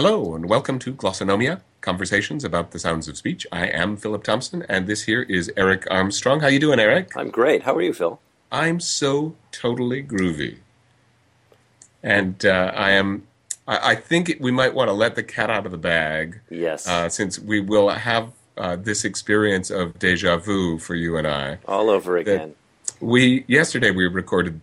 Hello, and welcome to Glossonomia, conversations about the sounds of speech. I am Philip Thompson, and this here is Eric Armstrong. How you doing, Eric? I'm great. How are you, Phil? I'm so totally groovy. And uh, I am. I, I think we might want to let the cat out of the bag. Yes. Uh, since we will have uh, this experience of deja vu for you and I. All over again. We yesterday we recorded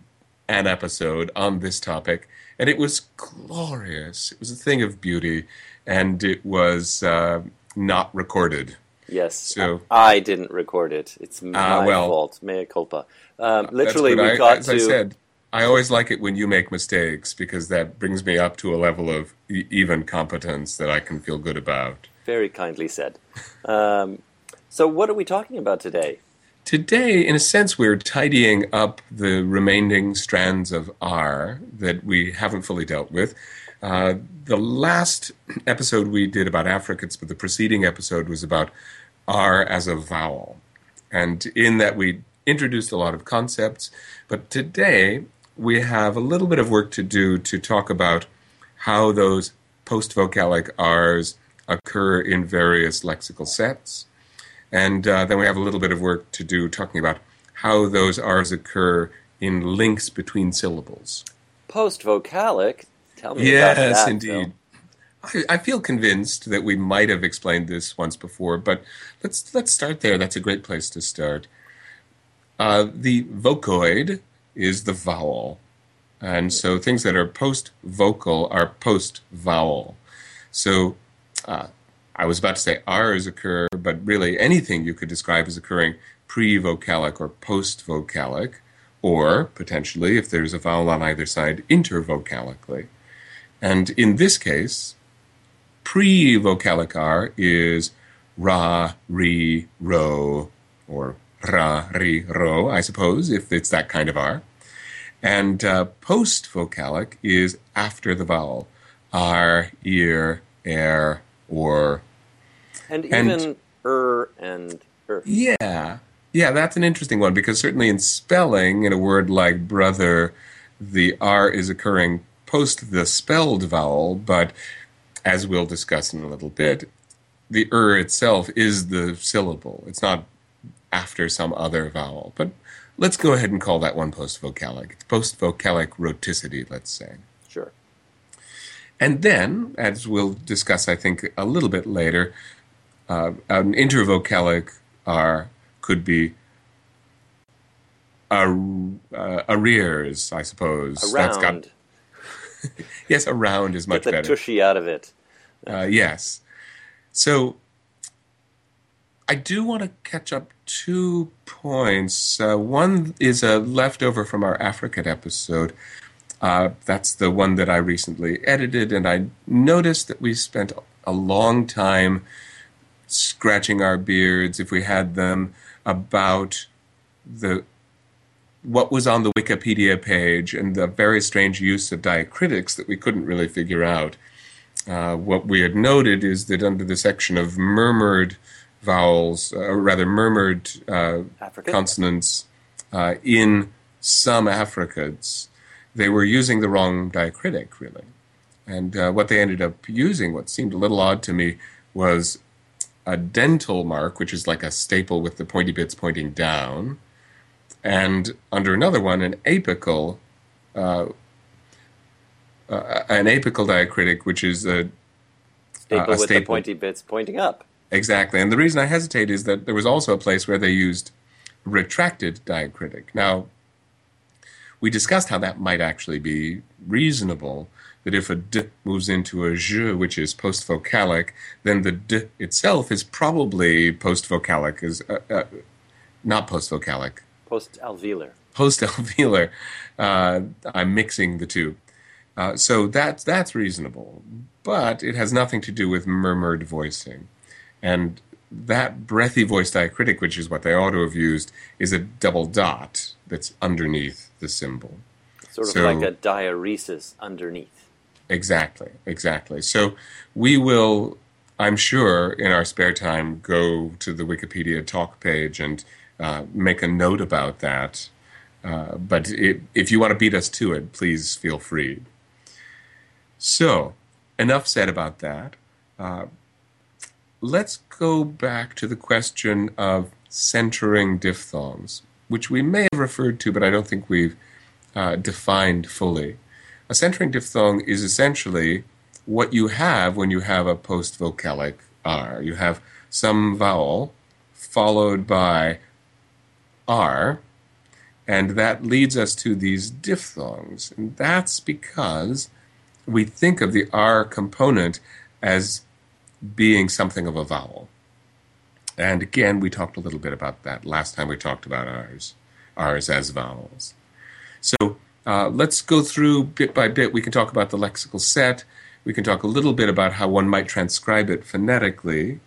an episode on this topic, and it was glorious. It was a thing of beauty, and it was uh, not recorded. Yes. So- I didn't record it. It's my well- fault. Mea culpa. Um, literally, we I, got as to. I said, I always like it when you make mistakes because that brings me up to a level of e- even competence that I can feel good about. Very kindly said. Um, so, what are we talking about today? Today, in a sense, we're tidying up the remaining strands of R that we haven't fully dealt with. Uh, the last episode we did about affricates, but the preceding episode was about R as a vowel. And in that, we introduced a lot of concepts. But today, we have a little bit of work to do to talk about how those post vocalic R's occur in various lexical sets. And uh, then we have a little bit of work to do talking about how those R's occur in links between syllables. Post vocalic. Tell me about that. Yes, indeed. I, I feel convinced that we might have explained this once before, but let's let's start there. That's a great place to start. Uh, the vocoid is the vowel, and so things that are post vocal are post vowel. So uh, I was about to say R's occur, but really anything you could describe as occurring pre vocalic or post vocalic, or potentially, if there's a vowel on either side, intervocalically. And in this case, pre vocalic R is ra, ri, ro, or ra, ri, ro, I suppose, if it's that kind of R. And uh, post vocalic is after the vowel R, ear, air, or. And and- even er and er. Yeah. Yeah, that's an interesting one because certainly in spelling, in a word like brother, the R is occurring post the spelled vowel, but as we'll discuss in a little bit, the er itself is the syllable. It's not after some other vowel. But let's go ahead and call that one post vocalic. It's post vocalic rhoticity, let's say. Sure. And then, as we'll discuss, I think, a little bit later, uh, an intervocalic R could be ar- uh, arrears, I suppose. That's got- Around. yes, around is much Get the better. tushy out of it. Uh, yes. So I do want to catch up two points. Uh, one is a leftover from our African episode. Uh, that's the one that I recently edited, and I noticed that we spent a long time scratching our beards, if we had them, about the what was on the Wikipedia page and the very strange use of diacritics that we couldn't really figure out. Uh, what we had noted is that under the section of murmured vowels, uh, or rather murmured uh, consonants uh, in some affricates, they were using the wrong diacritic, really. And uh, what they ended up using, what seemed a little odd to me, was a dental mark, which is like a staple with the pointy bits pointing down, and under another one, an apical, uh, uh, an apical diacritic, which is a Staple a with the pointy bits pointing up. Exactly. And the reason I hesitate is that there was also a place where they used retracted diacritic. Now, we discussed how that might actually be reasonable, that if a d moves into a j, which is post vocalic, then the d itself is probably post vocalic, is uh, uh, not post vocalic, Post alveolar. post alveolar. Uh, I'm mixing the two. Uh, so that's that's reasonable, but it has nothing to do with murmured voicing, and that breathy voice diacritic, which is what they ought to have used, is a double dot that's underneath the symbol. Sort of So- like a diaeresis underneath. Exactly, exactly. So we will, I'm sure, in our spare time, go to the Wikipedia talk page and uh, make a note about that. Uh, but it, if you want to beat us to it, please feel free. So, enough said about that. Uh, let's go back to the question of centering diphthongs, which we may have referred to, but I don't think we've uh, defined fully. A centering diphthong is essentially what you have when you have a post-vocalic R. You have some vowel followed by R, and that leads us to these diphthongs. And that's because we think of the R component as being something of a vowel. And again, we talked a little bit about that last time we talked about R's, R's as vowels. So uh, let's go through bit by bit. We can talk about the lexical set. We can talk a little bit about how one might transcribe it phonetically,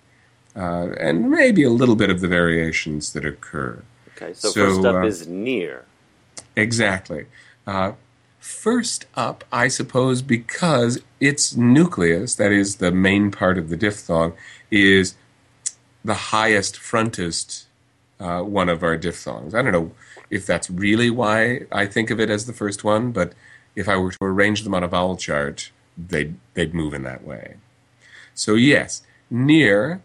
uh, and maybe a little bit of the variations that occur. Okay, so, so first up uh, is near. Exactly. Uh, first up, I suppose, because its nucleus, that is the main part of the diphthong, is the highest frontest uh, one of our diphthongs. I don't know if that's really why I think of it as the first one, but if I were to arrange them on a vowel chart, they'd, they'd move in that way. So, yes, near,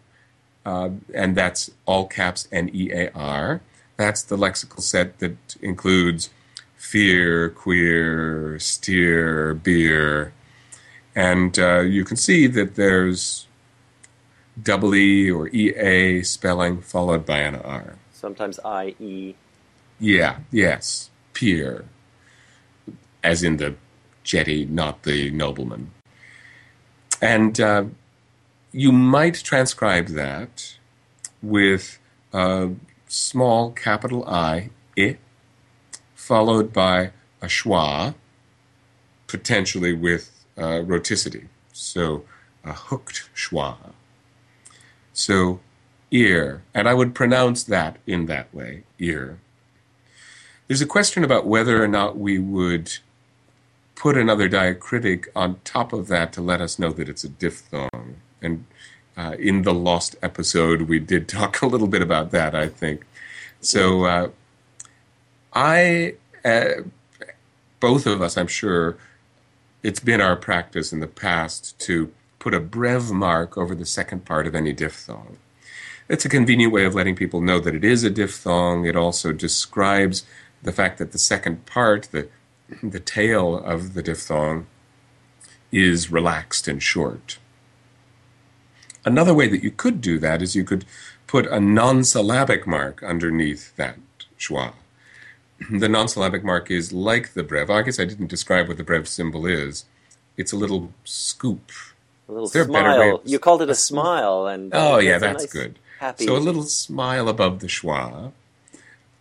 uh, and that's all caps N E A R, that's the lexical set that includes fear, queer, steer, beer. And uh, you can see that there's double E or EA spelling followed by an R. Sometimes IE. Yeah, yes. Peer. As in the jetty, not the nobleman. And uh, you might transcribe that with a small capital I, I, followed by a schwa, potentially with uh, rhoticity. So a hooked schwa. So ear, and I would pronounce that in that way, ear. There's a question about whether or not we would put another diacritic on top of that to let us know that it's a diphthong. And uh, in the Lost episode, we did talk a little bit about that, I think. So uh, I, uh, both of us, I'm sure, it's been our practice in the past to put a breve mark over the second part of any diphthong. It's a convenient way of letting people know that it is a diphthong. It also describes the fact that the second part, the, the tail of the diphthong, is relaxed and short. Another way that you could do that is you could put a non syllabic mark underneath that schwa the non-syllabic mark is like the breve. I guess I didn't describe what the breve symbol is. It's a little scoop. A little smile. You called it a, a smile, and uh, oh yeah, that's nice, good. Happy. So a little smile above the schwa,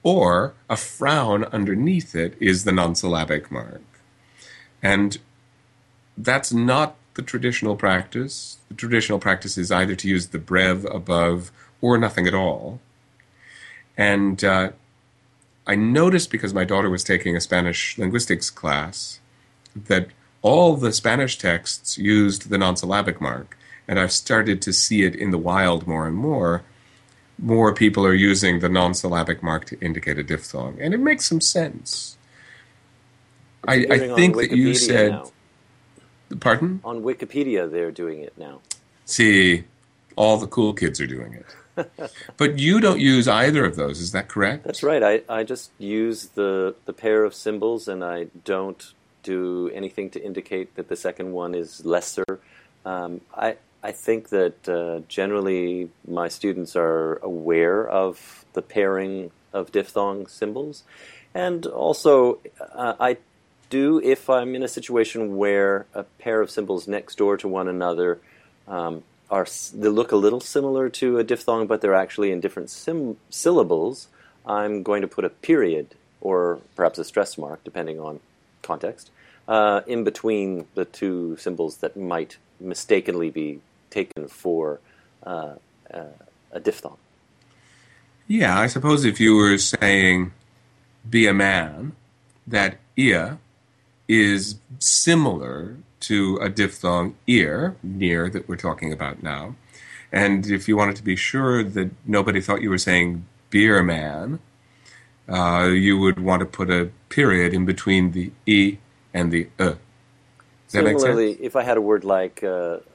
or a frown underneath it is the non-syllabic mark, and that's not the traditional practice. The traditional practice is either to use the breve above or nothing at all, and uh, I noticed because my daughter was taking a Spanish linguistics class that all the Spanish texts used the non-syllabic mark, and I've started to see it in the wild more and more. More people are using the non-syllabic mark to indicate a diphthong, and it makes some sense. I, I think that you said. Now. Pardon? On Wikipedia, they're doing it now. See, all the cool kids are doing it but you don't use either of those, is that correct? That's right. I, I just use the, the pair of symbols and I don't do anything to indicate that the second one is lesser. Um, I, I think that uh, generally my students are aware of the pairing of diphthong symbols. And also, uh, I do, if I'm in a situation where a pair of symbols next door to one another um, are they look a little similar to a diphthong, but they're actually in different sim- syllables. I'm going to put a period or perhaps a stress mark, depending on context, uh, in between the two symbols that might mistakenly be taken for uh, uh, a diphthong. Yeah, I suppose if you were saying be a man, that ia is similar to a diphthong ear, near, that we're talking about now. And if you wanted to be sure that nobody thought you were saying beer man, uh, you would want to put a period in between the e and the uh. Similarly, if I had a word like uh,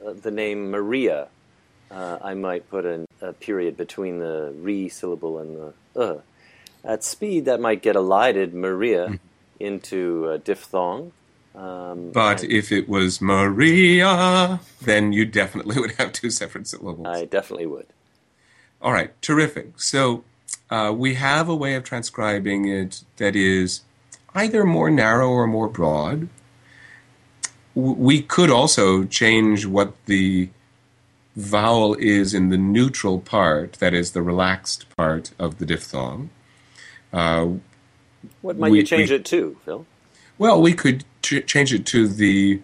uh, the name Maria, uh, I might put an, a period between the re syllable and the uh. At speed, that might get elided Maria Hmm. into a diphthong. Um, But and if it was Maria, then you definitely would have two separate syllables. I definitely would. All right, terrific. So uh, we have a way of transcribing it that is either more narrow or more broad. We could also change what the vowel is in the neutral part, that is the relaxed part of the diphthong. Uh, What might We- you change we- it to, Phil? well, we could ch- change it to the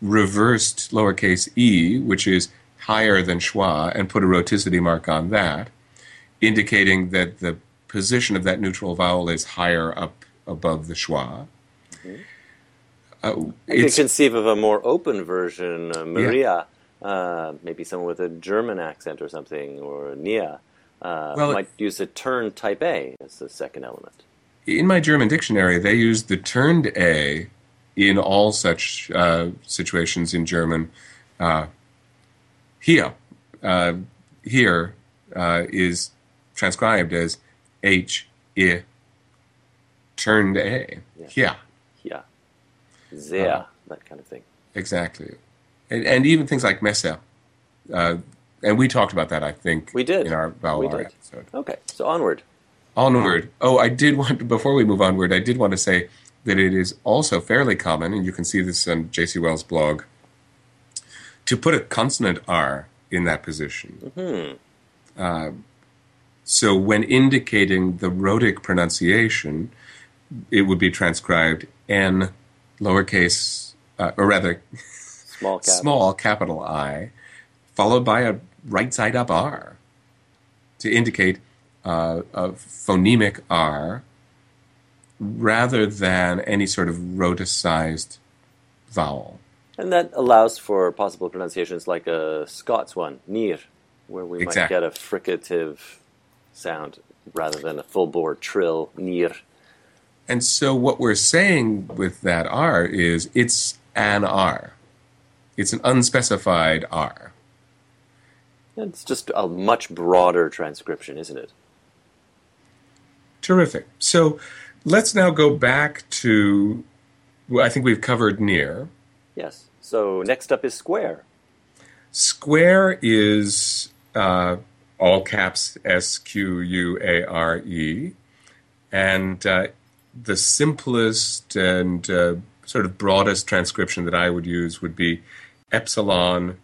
reversed lowercase e, which is higher than schwa, and put a rhoticity mark on that, indicating that the position of that neutral vowel is higher up above the schwa. Uh, I could conceive of a more open version, uh, Maria, uh, maybe someone with a German accent or something, or Nia. Uh, Well, might use a turn type A as the second element. in my German dictionary, they use the turned a in all such uh, situations in German. Uh, here, uh, here uh, is transcribed as h i turned a. Yeah. Yeah, Yeah. Sehr, Uh-huh. that kind of thing. exactly, and, and even things like messer. Uh, and we talked about that, I think, We did. in our vowel We did. episode. Okay, so onward. Onward. Oh, I did want before we move onward, I did want to say that it is also fairly common, and you can see this on J.C. Wells' blog, to put a consonant R in that position. Uh, so when indicating the rhotic pronunciation, it would be transcribed N lowercase, uh, or rather Small cap. small capital I, followed by a right side up R to indicate uh, a phonemic R rather than any sort of rhoticized vowel. And that allows for possible pronunciations like a Scots one, near, where we Exactly. might get a fricative sound rather than a full bore trill, near. And so what we're saying with that R is it's an R. It's an unspecified R. It's just a much broader transcription, isn't it? Terrific. So let's now go back to, well, I think we've covered near. Yes. So next up is square. Square is uh, all caps S Q U A R E, and uh, the simplest and uh, sort of broadest transcription that I would use would be epsilon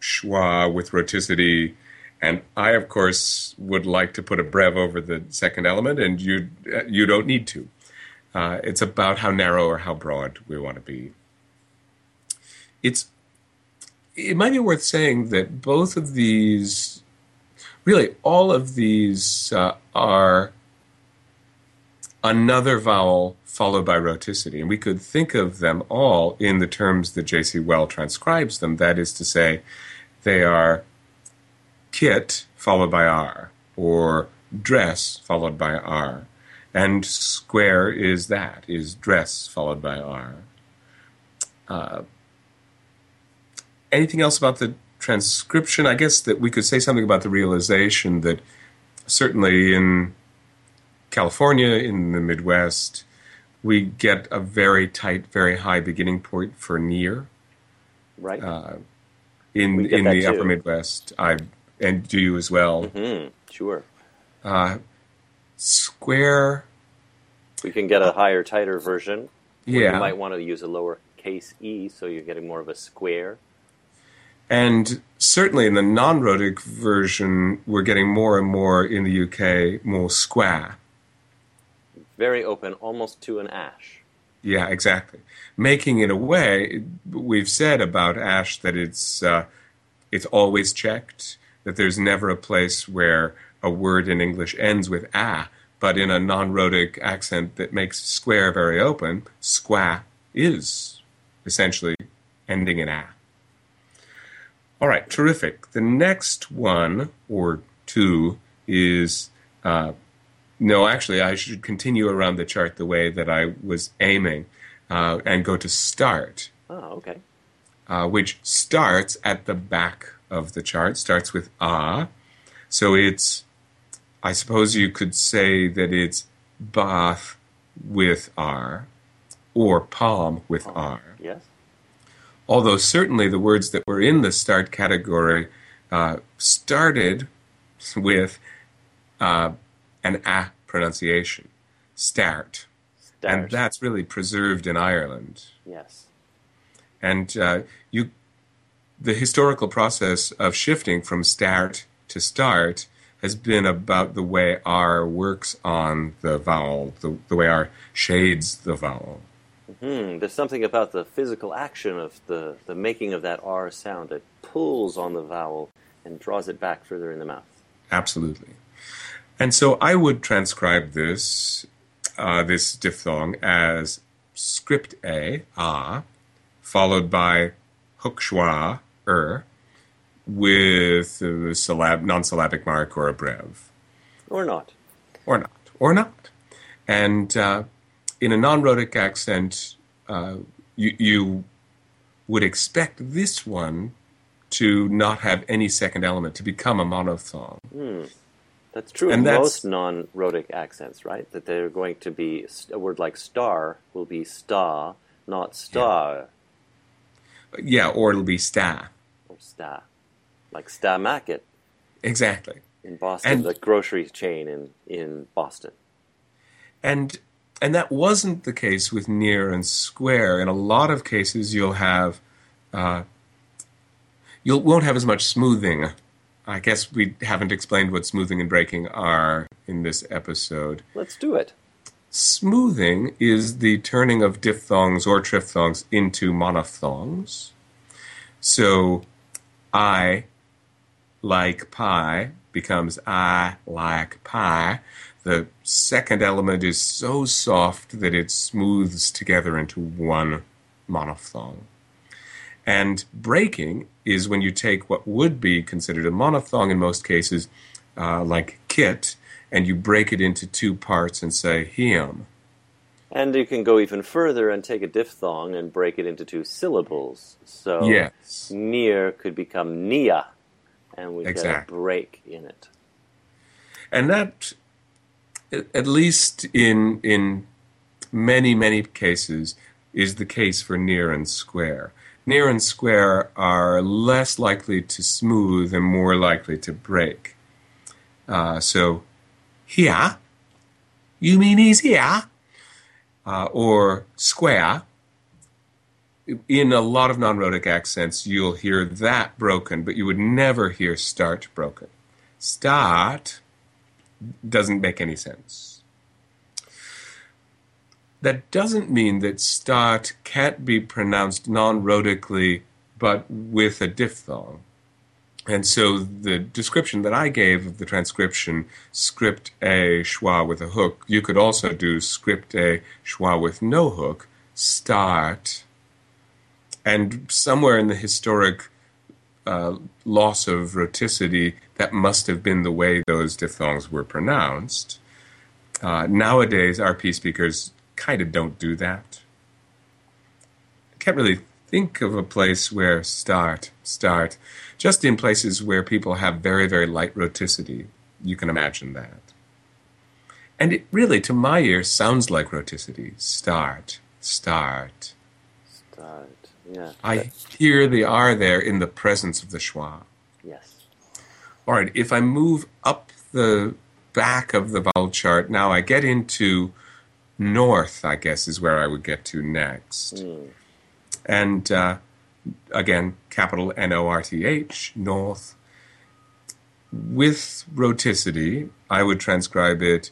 schwa with rhoticity. And I, of course, would like to put a breve over the second element, and you uh, you don't need to. Uh, it's about how narrow or how broad we want to be. It's it might be worth saying that both of these, really, all of these uh, are another vowel followed by rhoticity. And we could think of them all in the terms that J.C. Wells transcribes them. That is to say, they are kit followed by R, or dress followed by R. And square is that, is dress followed by R. Uh, anything else about the transcription? I guess that we could say something about the realization that certainly in California, in the Midwest, we get a very tight, very high beginning point for near. Right? Uh, in in the too. upper Midwest, I and do you as well. hmm Sure. Uh, square, We can get a higher, tighter version. yeah, You might want to use a lower case e, so you're getting more of a square. and certainly in the non-rhotic version, we're getting more and more in the UK more square. Very open, almost to an ash. Yeah, exactly. Making it a way, we've said about Ash that it's uh, it's always checked. That there's never a place where a word in English ends with a, but in a non-rhotic accent that makes square very open, squa is essentially ending in a. All right, terrific. The next one or two is uh, no, actually, I should continue around the chart the way that I was aiming uh, and go to start Oh, okay. uh, which starts at the back of the chart, starts with ah. So it's, I suppose you could say that it's bath with r, or palm with r. Yes. Although certainly the words that were in the start category uh, started with uh, an a pronunciation, start. And that's really preserved in Ireland. Yes. And uh, you, the historical process of shifting from start to start has been about the way R works on the vowel, the, the way R shades the vowel. Hmm. There's something about the physical action of the, the making of that R sound that pulls on the vowel and draws it back further in the mouth. Absolutely. And so I would transcribe this, uh, this diphthong as script A, ah, followed by hook schwa, er, with a syllab, non-syllabic mark or a breve. Or not. or not, or not. And uh, in a non-rhotic accent, uh, you, you would expect this one to not have any second element, to become a monophthong. That's true And in most non-rhotic accents, right? That they're going to be a word like star will be sta, not star Yeah, or it'll be sta. or sta, like sta market Exactly. in Boston, And- the grocery chain in in Boston. And and that wasn't the case with near and square. In a lot of cases, you'll have uh, you won't have as much smoothing. I guess we haven't explained what smoothing and breaking are in this episode. Let's do it. Smoothing is the turning of diphthongs or triphthongs into monophthongs. So, I like pie becomes I like pie. The second element is so soft that it smooths together into one monophthong. And breaking is when you take what would be considered a monophthong in most cases, uh, like kit, and you break it into two parts and say him. And you can go even further and take a diphthong and break it into two syllables. So Yes. near could become nia, and we get a break in it. and that at least in in many many cases is the case for near and square near and square are less likely to smooth and more likely to break. Uh, so here? You mean he's here? Uh, or square? In a lot of non-rhotic accents you'll hear that broken but you would never hear start broken. Start doesn't make any sense. That doesn't mean that start can't be pronounced non rhotically but with a diphthong. And so the description that I gave of the transcription, script A schwa with a hook, you could also do script A schwa with no hook, start. And somewhere in the historic uh, loss of rhoticity, that must have been the way those diphthongs were pronounced. Uh, nowadays, RP speakers kind of don't do that. I can't really think of a place where start, start, just in places where people have very, very light rhoticity, You can imagine that. And it really, to my ear, sounds like rhoticity. Start, start. Start. Yeah. I hear the R there in the presence of the schwa. Yes. All right, if I move up the back of the vowel chart, now I get into north, I guess is where I would get to next. And uh, again, capital N O R T H, north. With rhoticity, I would transcribe it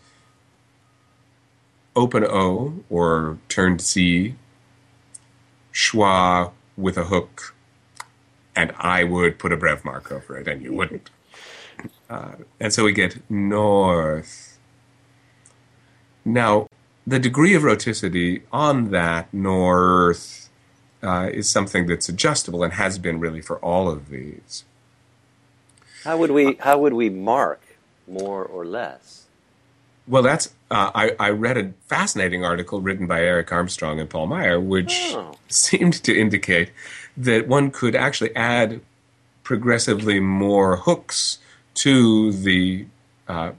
open O or turned C, schwa with a hook, and I would put a breve mark over it, and you wouldn't. Uh, and so we get north. Now, the degree of rhoticity on that north uh, is something that's adjustable and has been really for all of these. How would we how would we mark more or less? Well, that's uh, I, I, read a fascinating article written by Eric Armstrong and Paul Meier, which oh. seemed to indicate that one could actually add progressively more hooks to the uh,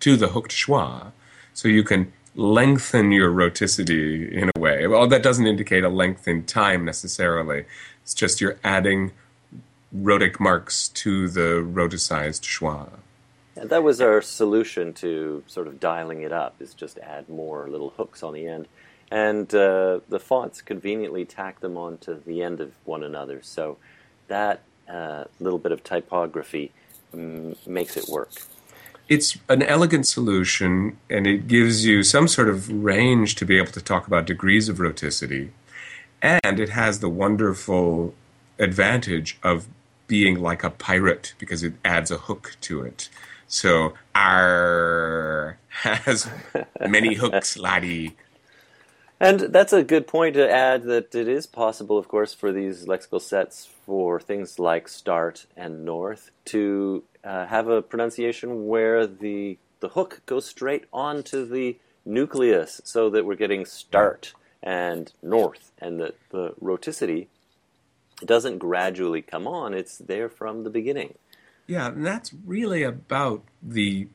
to the hooked schwa, so you can lengthen your rhoticity in a way. Well, that doesn't indicate a length in time necessarily. It's just you're adding rhotic marks to the rhoticized schwa. And that was our solution to sort of dialing it up, is just add more little hooks on the end. And uh, the fonts conveniently tack them onto the end of one another. So that uh, little bit of typography um, makes it work. It's an elegant solution, and it gives you some sort of range to be able to talk about degrees of rhoticity. And it has the wonderful advantage of being like a pirate because it adds a hook to it. So R has many hooks, laddie. And that's a good point to add that it is possible, of course, for these lexical sets for things like start and north to uh, have a pronunciation where the the hook goes straight onto the nucleus, so that we're getting start and north, and that the rhoticity doesn't gradually come on; it's there from the beginning. Yeah, and that's really about the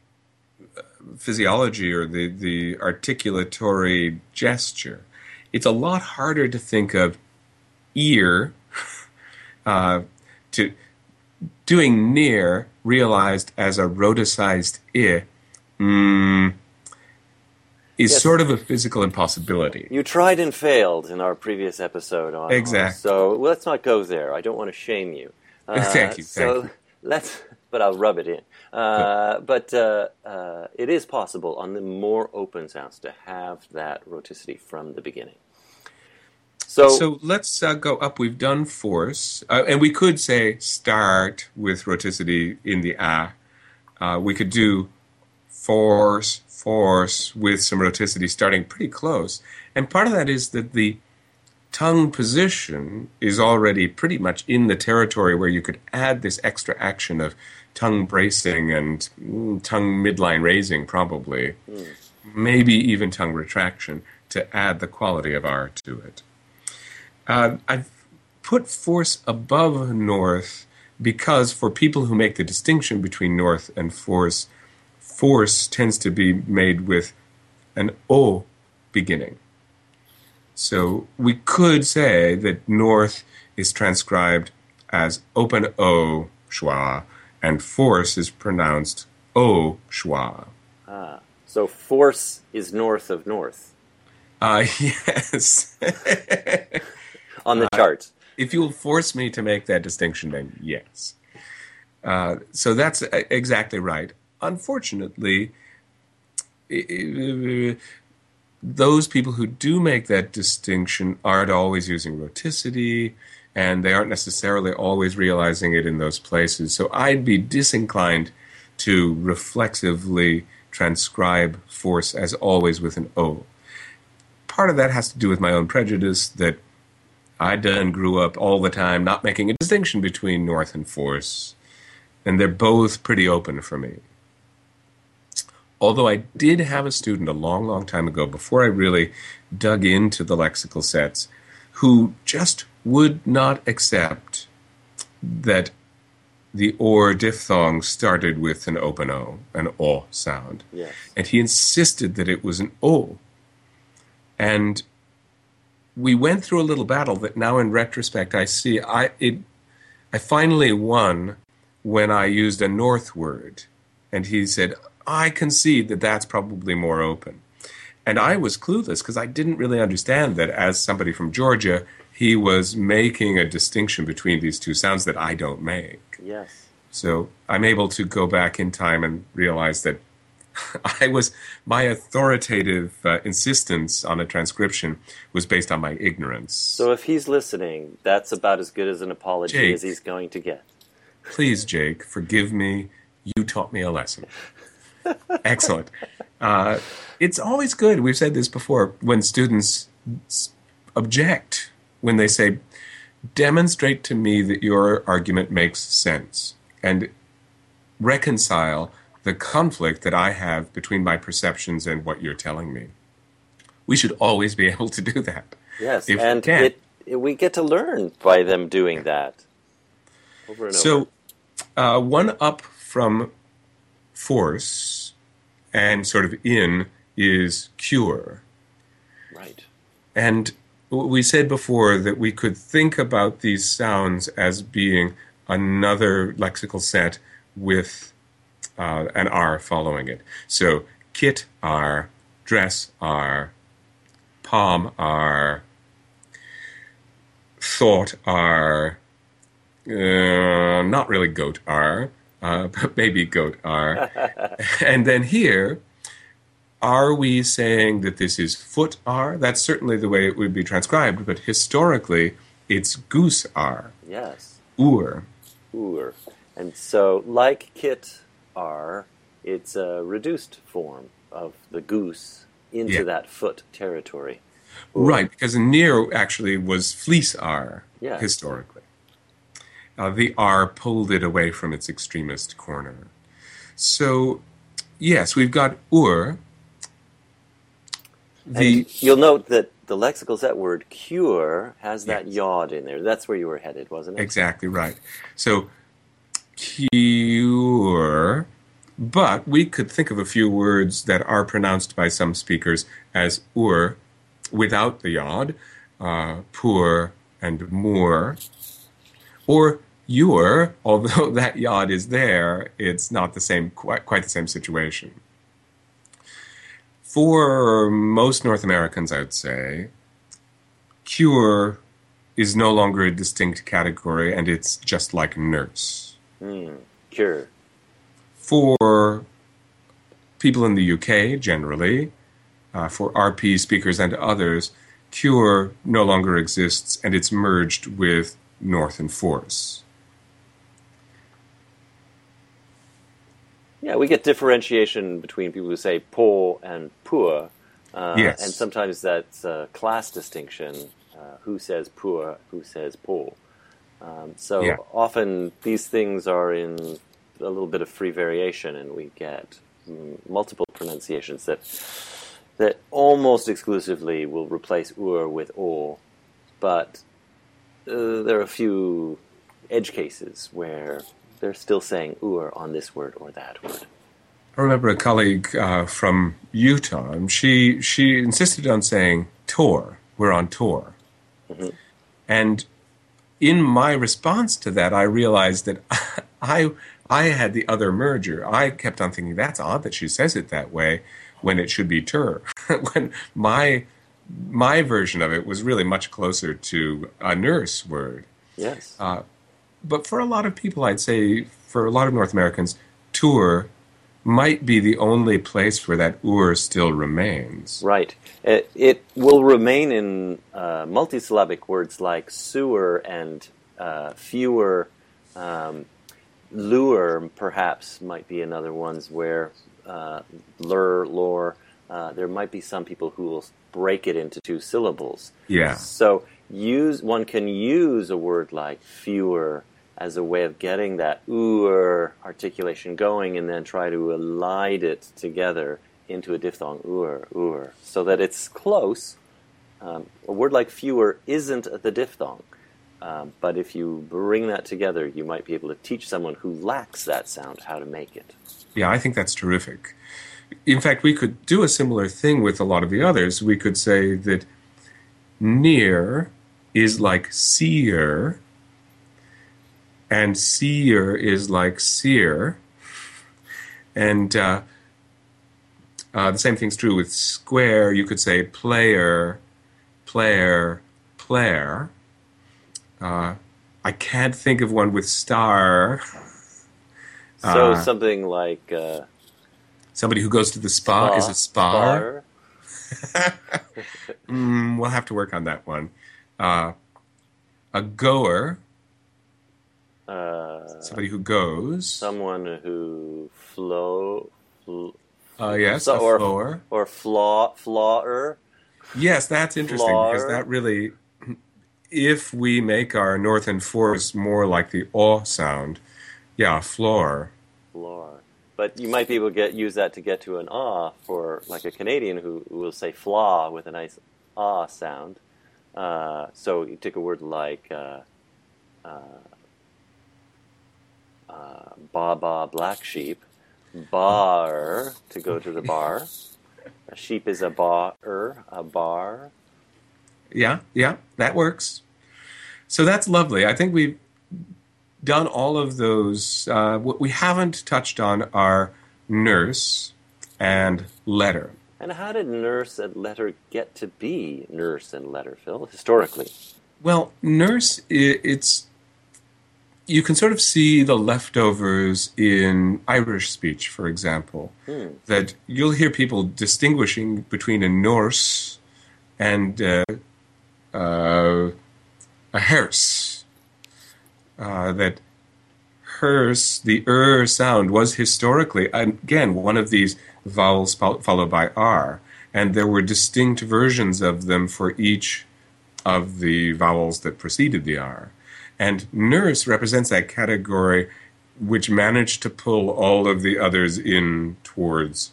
uh, physiology or the, the articulatory gesture. It's a lot harder to think of ear uh, to doing near realized as a rhoticized i mm, is yes. sort of a physical impossibility. You tried and failed in our previous episode on exactly. so let's not go there. I don't want to shame you. Uh, thank you. Thank so you let's, but I'll rub it in. Uh, but uh, uh, it is possible on the more open sounds to have that rhoticity from the beginning. So, so let's uh, go up. We've done force, uh, and we could say start with rhoticity in the a. Uh, we could do force, force with some rhoticity starting pretty close. And part of that is that the tongue position is already pretty much in the territory where you could add this extra action of tongue bracing and mm, tongue midline raising, probably, mm. maybe even tongue retraction to add the quality of R to it. Uh, I've put force above north because for people who make the distinction between north and force, force tends to be made with an O beginning. So we could say that north is transcribed as open O schwa, and force is pronounced O schwa. Ah, so force is north of north. Uh, yes. On the uh, chart. If you'll force me to make that distinction, then yes. Uh, so that's uh, exactly right. Unfortunately, those people who do make that distinction aren't always using rhoticity and they aren't necessarily always realizing it in those places. So I'd be disinclined to reflexively transcribe force as always with an O. Part of that has to do with my own prejudice that I done grew up all the time not making a distinction between north and force, and they're both pretty open for me. Although I did have a student a long, long time ago, before I really dug into the lexical sets, who just would not accept that the or diphthong started with an open O, an O sound. Yes. And he insisted that it was an O. And we went through a little battle that now in retrospect I see I it I finally won when I used a north word. And he said, I concede that that's probably more open. And I was clueless because I didn't really understand that as somebody from Georgia, he was making a distinction between these two sounds that I don't make. Yes. So I'm able to go back in time and realize that I was my authoritative uh, insistence on a transcription was based on my ignorance. So if he's listening, that's about as good as an apology Jake, as he's going to get. Please, Jake, forgive me. You taught me a lesson. Excellent. Uh, it's always good. We've said this before when students object when they say, "Demonstrate to me that your argument makes sense," and reconcile the conflict that I have between my perceptions and what you're telling me. We should always be able to do that. Yes, If we and can. it, it, we get to learn by them doing that over and over. So, uh, one up from force and sort of in is cure. Right. And we said before that we could think about these sounds as being another lexical set with uh, an R following it. So kit R, dress R, palm R, thought R, uh, not really goat R, uh, but maybe goat R. and then here, are we saying that this is foot R? That's certainly the way it would be transcribed, but historically, it's goose R, Yes. ur. Ur. And so, like kit R, it's a reduced form of the goose into Yeah. that foot territory. Right, because near actually was fleece R Yes. historically. Uh, the R pulled it away from its extremist corner. So, yes, we've got ur. The and you'll note that the lexical set word cure has that Yes. yod in there. That's where you were headed, wasn't it? Exactly right. So, cure, but we could think of a few words that are pronounced by some speakers as ur without the yod, uh, poor and moor, or your, although that yod is there, it's not the same, quite, quite the same situation. For most North Americans, I would say, cure is no longer a distinct category and it's just like nurse. Hmm. Cure. For people in the UK generally, uh, for RP speakers and others, cure no longer exists and it's merged with north and force. Yeah, we get differentiation between people who say poor and poor. Uh, Yes. And sometimes that's a class distinction. Uh, who says poor, who says poor. Um, so Yeah. often these things are in a little bit of free variation, and we get multiple pronunciations that that almost exclusively will replace ur with or, but uh, there are a few edge cases where they're still saying ur on this word or that word. I remember a colleague uh, from Utah, and she she insisted on saying tour. We're on tour, and in my response to that, I realized that I I had the other merger. I kept on thinking that's odd that she says it that way when it should be tour. when my my version of it was really much closer to a nurse word. Yes. Uh, but for a lot of people, I'd say for a lot of North Americans, tour might be the only place where that ur still remains. Right. It, it will remain in uh, multisyllabic words like sewer and uh, fewer. Um, lure, perhaps, might be another ones where uh, lure, lore. Uh, there might be some people who will break it into two syllables. Yeah. So use one can use a word like fewer as a way of getting that ur articulation going, and then try to elide it together into a diphthong ur ur, so that it's close. Um, a word like fewer isn't the diphthong, um, but if you bring that together, you might be able to teach someone who lacks that sound how to make it. Yeah, I think that's terrific. In fact, we could do a similar thing with a lot of the others. We could say that near is like seer, and seer is like seer. And uh, uh, the same thing's true with square. You could say player, player, player. Uh, I can't think of one with star. So Uh, something like uh, Somebody who goes to the spa, is a spar. Mm, we'll have to work on that one. Uh, a goer, Uh, somebody who goes. someone who flow, fl- Uh, yes, so- a or floor. or flaw, flawer. Yes, that's interesting because that really, if we make our north and force more like the aw sound, yeah, floor. Floor. but you might be able to get use that to get to an ah for like a Canadian who, who will say flaw with a nice ah sound. Uh, so you take a word like uh, uh, uh, Baba black sheep, bar to go to the bar. A sheep is a bar, a bar. Yeah, yeah, that works. So that's lovely. I think we've done all of those. Uh, what we haven't touched on are nurse and letter. And how did nurse and letter get to be nurse and letter, Phil, historically? Well, nurse, it's you can sort of see the leftovers in Irish speech, for example. Hmm. That you'll hear people distinguishing between a Norse and uh, uh, a hearse. Uh, that hearse, the er sound, was historically, again, one of these vowels followed by r. And there were distinct versions of them for each of the vowels that preceded the r. And nurse represents that category which managed to pull all of the others in towards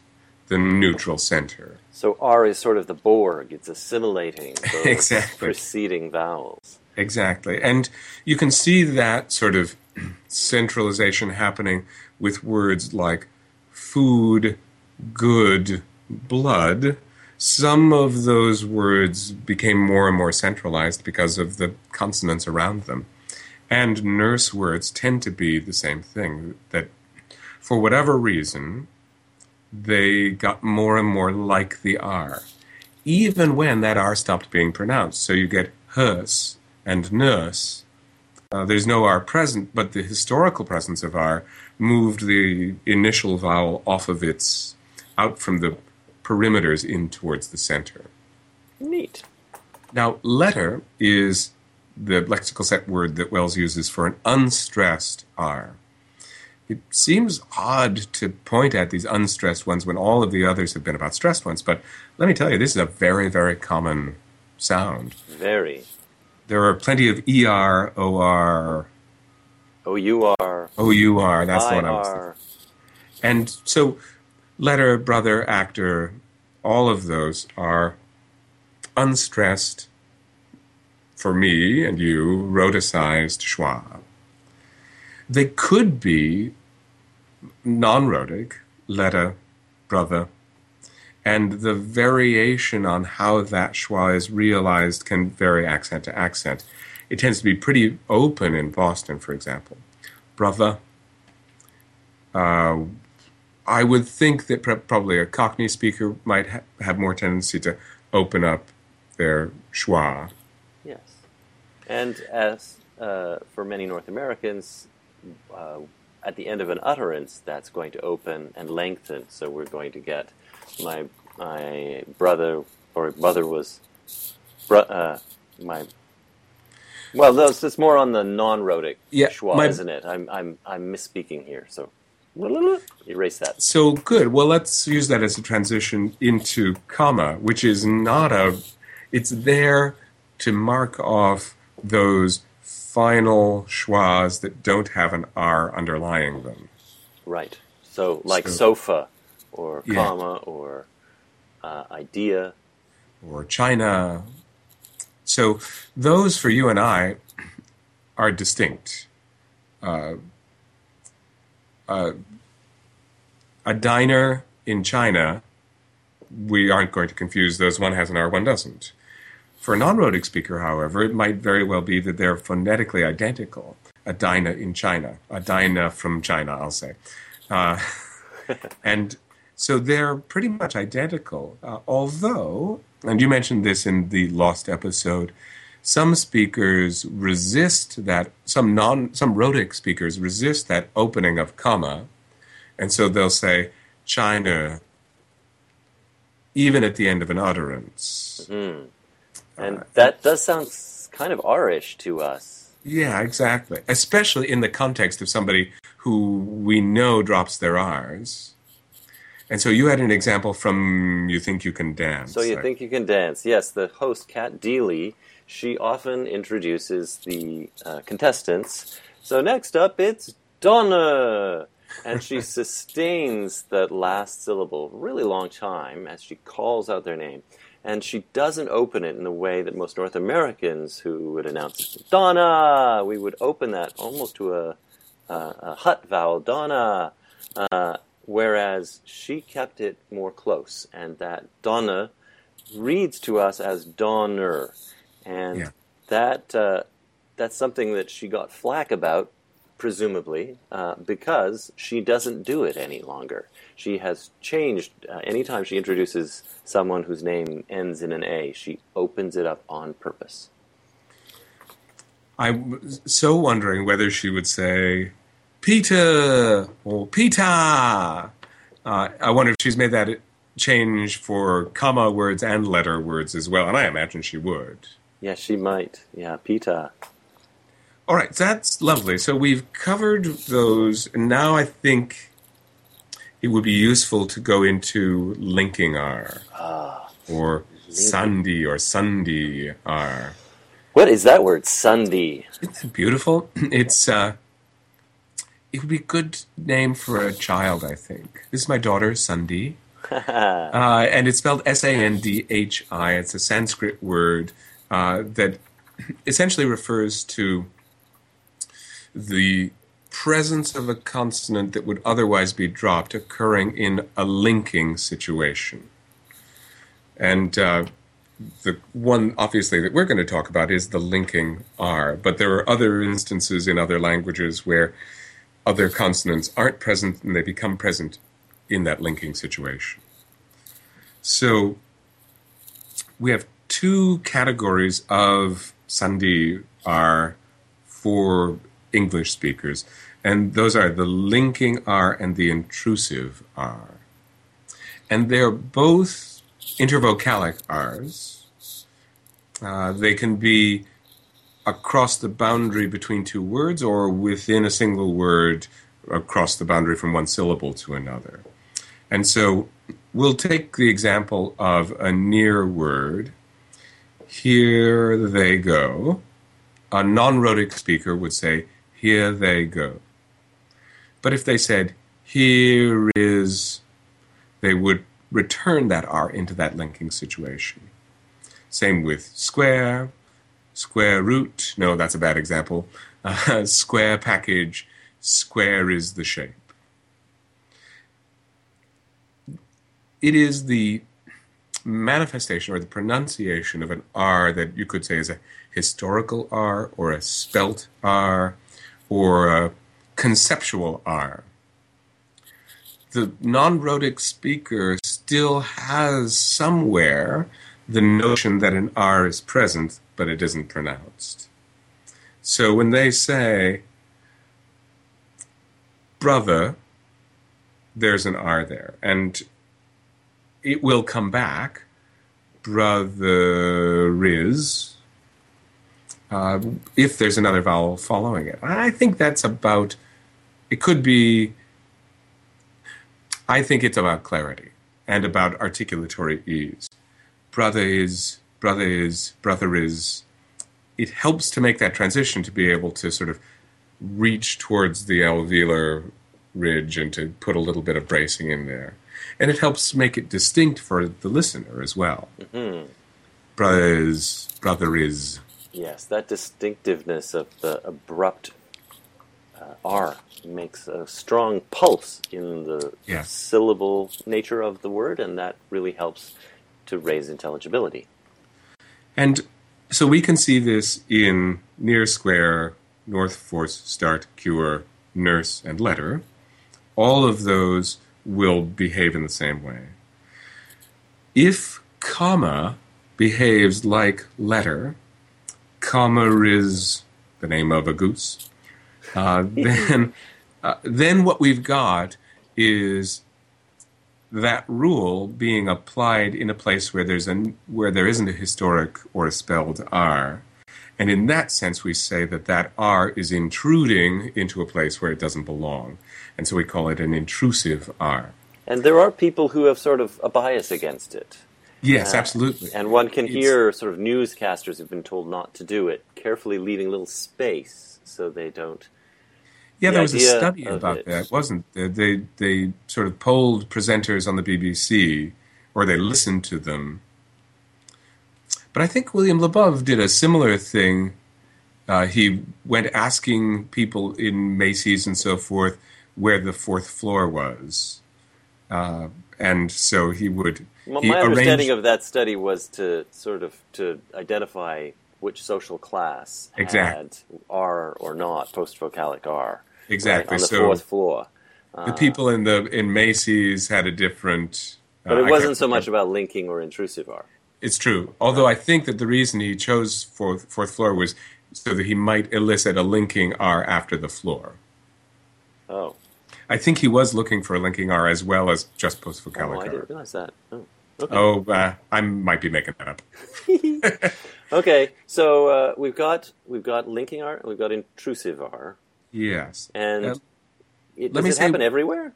the neutral center. So R is sort of the Borg, it's assimilating those exactly. preceding vowels. Exactly. And you can see that sort of centralization happening with words like food, good, blood. Some of those words became more and more centralized because of the consonants around them. And nurse words tend to be the same thing, that for whatever reason, they got more and more like the R, even when that R stopped being pronounced. So you get hearse and nurse. Uh, there's no R present, but the historical presence of R moved the initial vowel off of its, out from the perimeters in towards the center. Neat. Now, letter is the lexical set word that Wells uses for an unstressed R. It seems odd to point at these unstressed ones when all of the others have been about stressed ones, but let me tell you, this is a very, very common sound. Very. There are plenty of ER, OR, OUR, OUR, that's the one I was thinking. And so, letter, brother, actor, all of those are unstressed for me and you, rhoticized schwa. They could be non rhotic, letter, brother, and the variation on how that schwa is realized can vary accent to accent. It tends to be pretty open in Boston, for example. Brother. Uh, I would think that probably a Cockney speaker might ha- have more tendency to open up their schwa and as uh, for many North Americans, uh, at the end of an utterance, that's going to open and lengthen. So we're going to get my my brother or brother was uh, my. Well, that's it's more on the non-rhotic yeah, schwa, my, isn't it? I'm I'm I'm misspeaking here, so erase that. So good. Well, let's use that as a transition into comma, which is not a. It's there to mark off those final schwas that don't have an R underlying them. Right. So, like so, sofa, or yeah. comma, or uh, idea, or China. So, those for you and I are distinct. Uh, uh, a diner in China, we aren't going to confuse those. One has an R, one doesn't. For a non-rhotic speaker, however, it might very well be that they're phonetically identical. A Dinah in China, a Dinah from China, I'll say. Uh, and so they're pretty much identical. Uh, although, and you mentioned this in the Lost episode, some speakers resist that, some non, some rhotic speakers resist that opening of comma, and so they'll say China even at the end of an utterance. Mm-hmm. And that does sound kind of R-ish to us. Yeah, exactly. Especially in the context of somebody who we know drops their R's. And so you had an example from You Think You Can Dance. So You Think You Can Dance. Yes, the host, Cat Deeley, she often introduces the uh, contestants. So next up, it's Donna. and she sustains that last syllable really long time as she calls out their name. And she doesn't open it in the way that most North Americans who would announce Donna, we would open that almost to a, a, a hut vowel, Donna. Uh, whereas she kept it more close, and that Donna reads to us as Donner, and Yeah. that uh, that's something that she got flack about, presumably, uh, because she doesn't do it any longer. She has changed. Uh, anytime she introduces someone whose name ends in an A, she opens it up on purpose. I was so wondering whether she would say Peter or Peter. Uh, I wonder if she's made that change for comma words and letter words as well, and I imagine she would. Yeah, she might. Yeah, Pita. All right, that's lovely. So we've covered those, and now I think it would be useful to go into linking R Ah, or Sandhi or Sunday R. what is that word? Sunday. Isn't that beautiful? It's uh, it would be a good name for a child, I think. This is my daughter, Sandhi, uh, and it's spelled S A N D H I. It's a Sanskrit word uh, that essentially refers to the presence of a consonant that would otherwise be dropped occurring in a linking situation. And uh, the one, obviously, that we're going to talk about is the linking R, but there are other instances in other languages where other consonants aren't present and they become present in that linking situation. So we have two categories of Sandhi R for English speakers, and those are the linking R and the intrusive R. And they're both intervocalic R's. Uh, they can be across the boundary between two words or within a single word across the boundary from one syllable to another. And so we'll take the example of a near word. Here they go. A non rhotic speaker would say, Here they go. But if they said, Here is, they would return that R into that linking situation. Same with square, square root. No, that's a bad example. Uh, square package, square is the shape. It is the manifestation or the pronunciation of an R that you could say is a historical R or a spelt R or conceptual R. The non rhotic speaker still has somewhere the notion that an R is present, but it isn't pronounced. So when they say brother, there's an R there. And it will come back. Brother is. Uh, if there's another vowel following it. I think that's about. It could be. I think it's about clarity and about articulatory ease. Brother is, brother is, brother is. It helps to make that transition to be able to sort of reach towards the alveolar ridge and to put a little bit of bracing in there. And it helps make it distinct for the listener as well. Mhm. Brother is, brother is. Yes, that distinctiveness of the abrupt uh, R makes a strong pulse in the Yeah. syllable nature of the word, and that really helps to raise intelligibility. And so we can see this in near square, north force, start, cure, nurse, and letter. All of those will behave in the same way. If comma behaves like letter, comma is the name of a goose, uh, then, uh, then what we've got is that rule being applied in a place where there's an where there isn't a historic or a spelled R, and in that sense we say that that R is intruding into a place where it doesn't belong, and so we call it an intrusive R. And there are people who have sort of a bias against it. Yes, Uh, absolutely. And one can It's- hear sort of newscasters who've been told not to do it, carefully leaving a little space so they don't. Yeah, The there was a study about it. that, wasn't there? They they sort of polled presenters on the BBC, or they listened to them. But I think William Labov did a similar thing. Uh, he went asking people in Macy's and so forth where the fourth floor was, uh, and so he would. My, understanding of that study was to sort of to identify which social class Exact. had R or not post vocalic R. Exactly, right, on the so- fourth floor. the people in the in Macy's had a different. uh, But it wasn't so much about linking or intrusive R. It's true. Although I think that the reason he chose fourth, fourth floor was so that he might elicit a linking R after the floor. Oh, I think he was looking for a linking R as well as just post oh vocalic I R. didn't realize that. Oh, okay. Oh, uh, I might be making that up. Okay, so uh, we've got we've got linking R, and we've got intrusive R, Yes. and Uh, it, does it say- happen everywhere?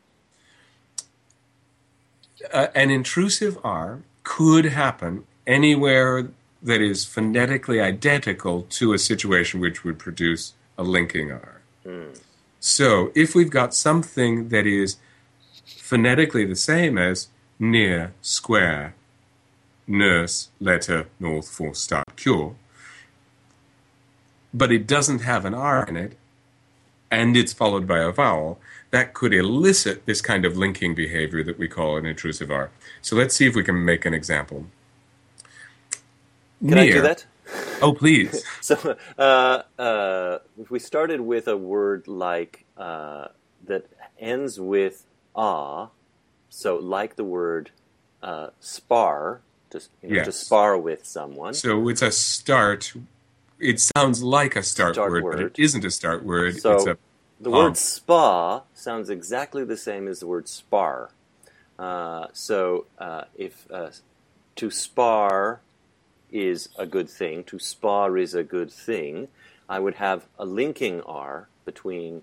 uh, an intrusive R could happen anywhere that is phonetically identical to a situation which would produce a linking R. So if we've got something that is phonetically the same as near, square, nurse, letter, north, full start cure, but it doesn't have an R in it, and it's followed by a vowel, that could elicit this kind of linking behavior that we call an intrusive R. So let's see if we can make an example. Can I do that? Oh, please. So, uh, uh, if we started with a word like uh, that ends with ah, so like the word uh, spar, to, you know, to spar with someone. So it's a start. It sounds like a start, Start word, but it isn't a start word. So it's a the um, word spa sounds exactly the same as the word spar. Uh, so uh, if uh, to spar is a good thing, to spar is a good thing, I would have a linking R between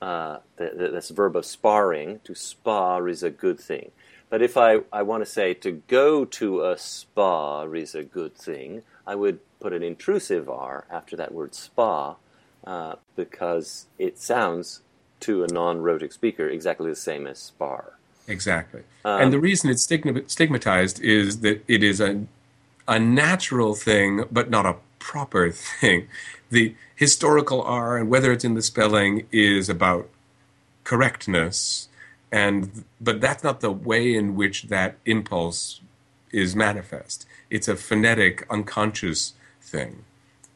uh, the, the, this verb of sparring. To spar is a good thing. But if I, I want to say to go to a spa is a good thing, I would put an intrusive R after that word spa uh, because it sounds to a non-rhotic speaker exactly the same as spar. Exactly. Um, and the reason it's stigmatized is that it is a, a natural thing, but not a proper thing. The historical R, and whether it's in the spelling, is about correctness, and but that's not the way in which that impulse is manifest. It's a phonetic, unconscious thing.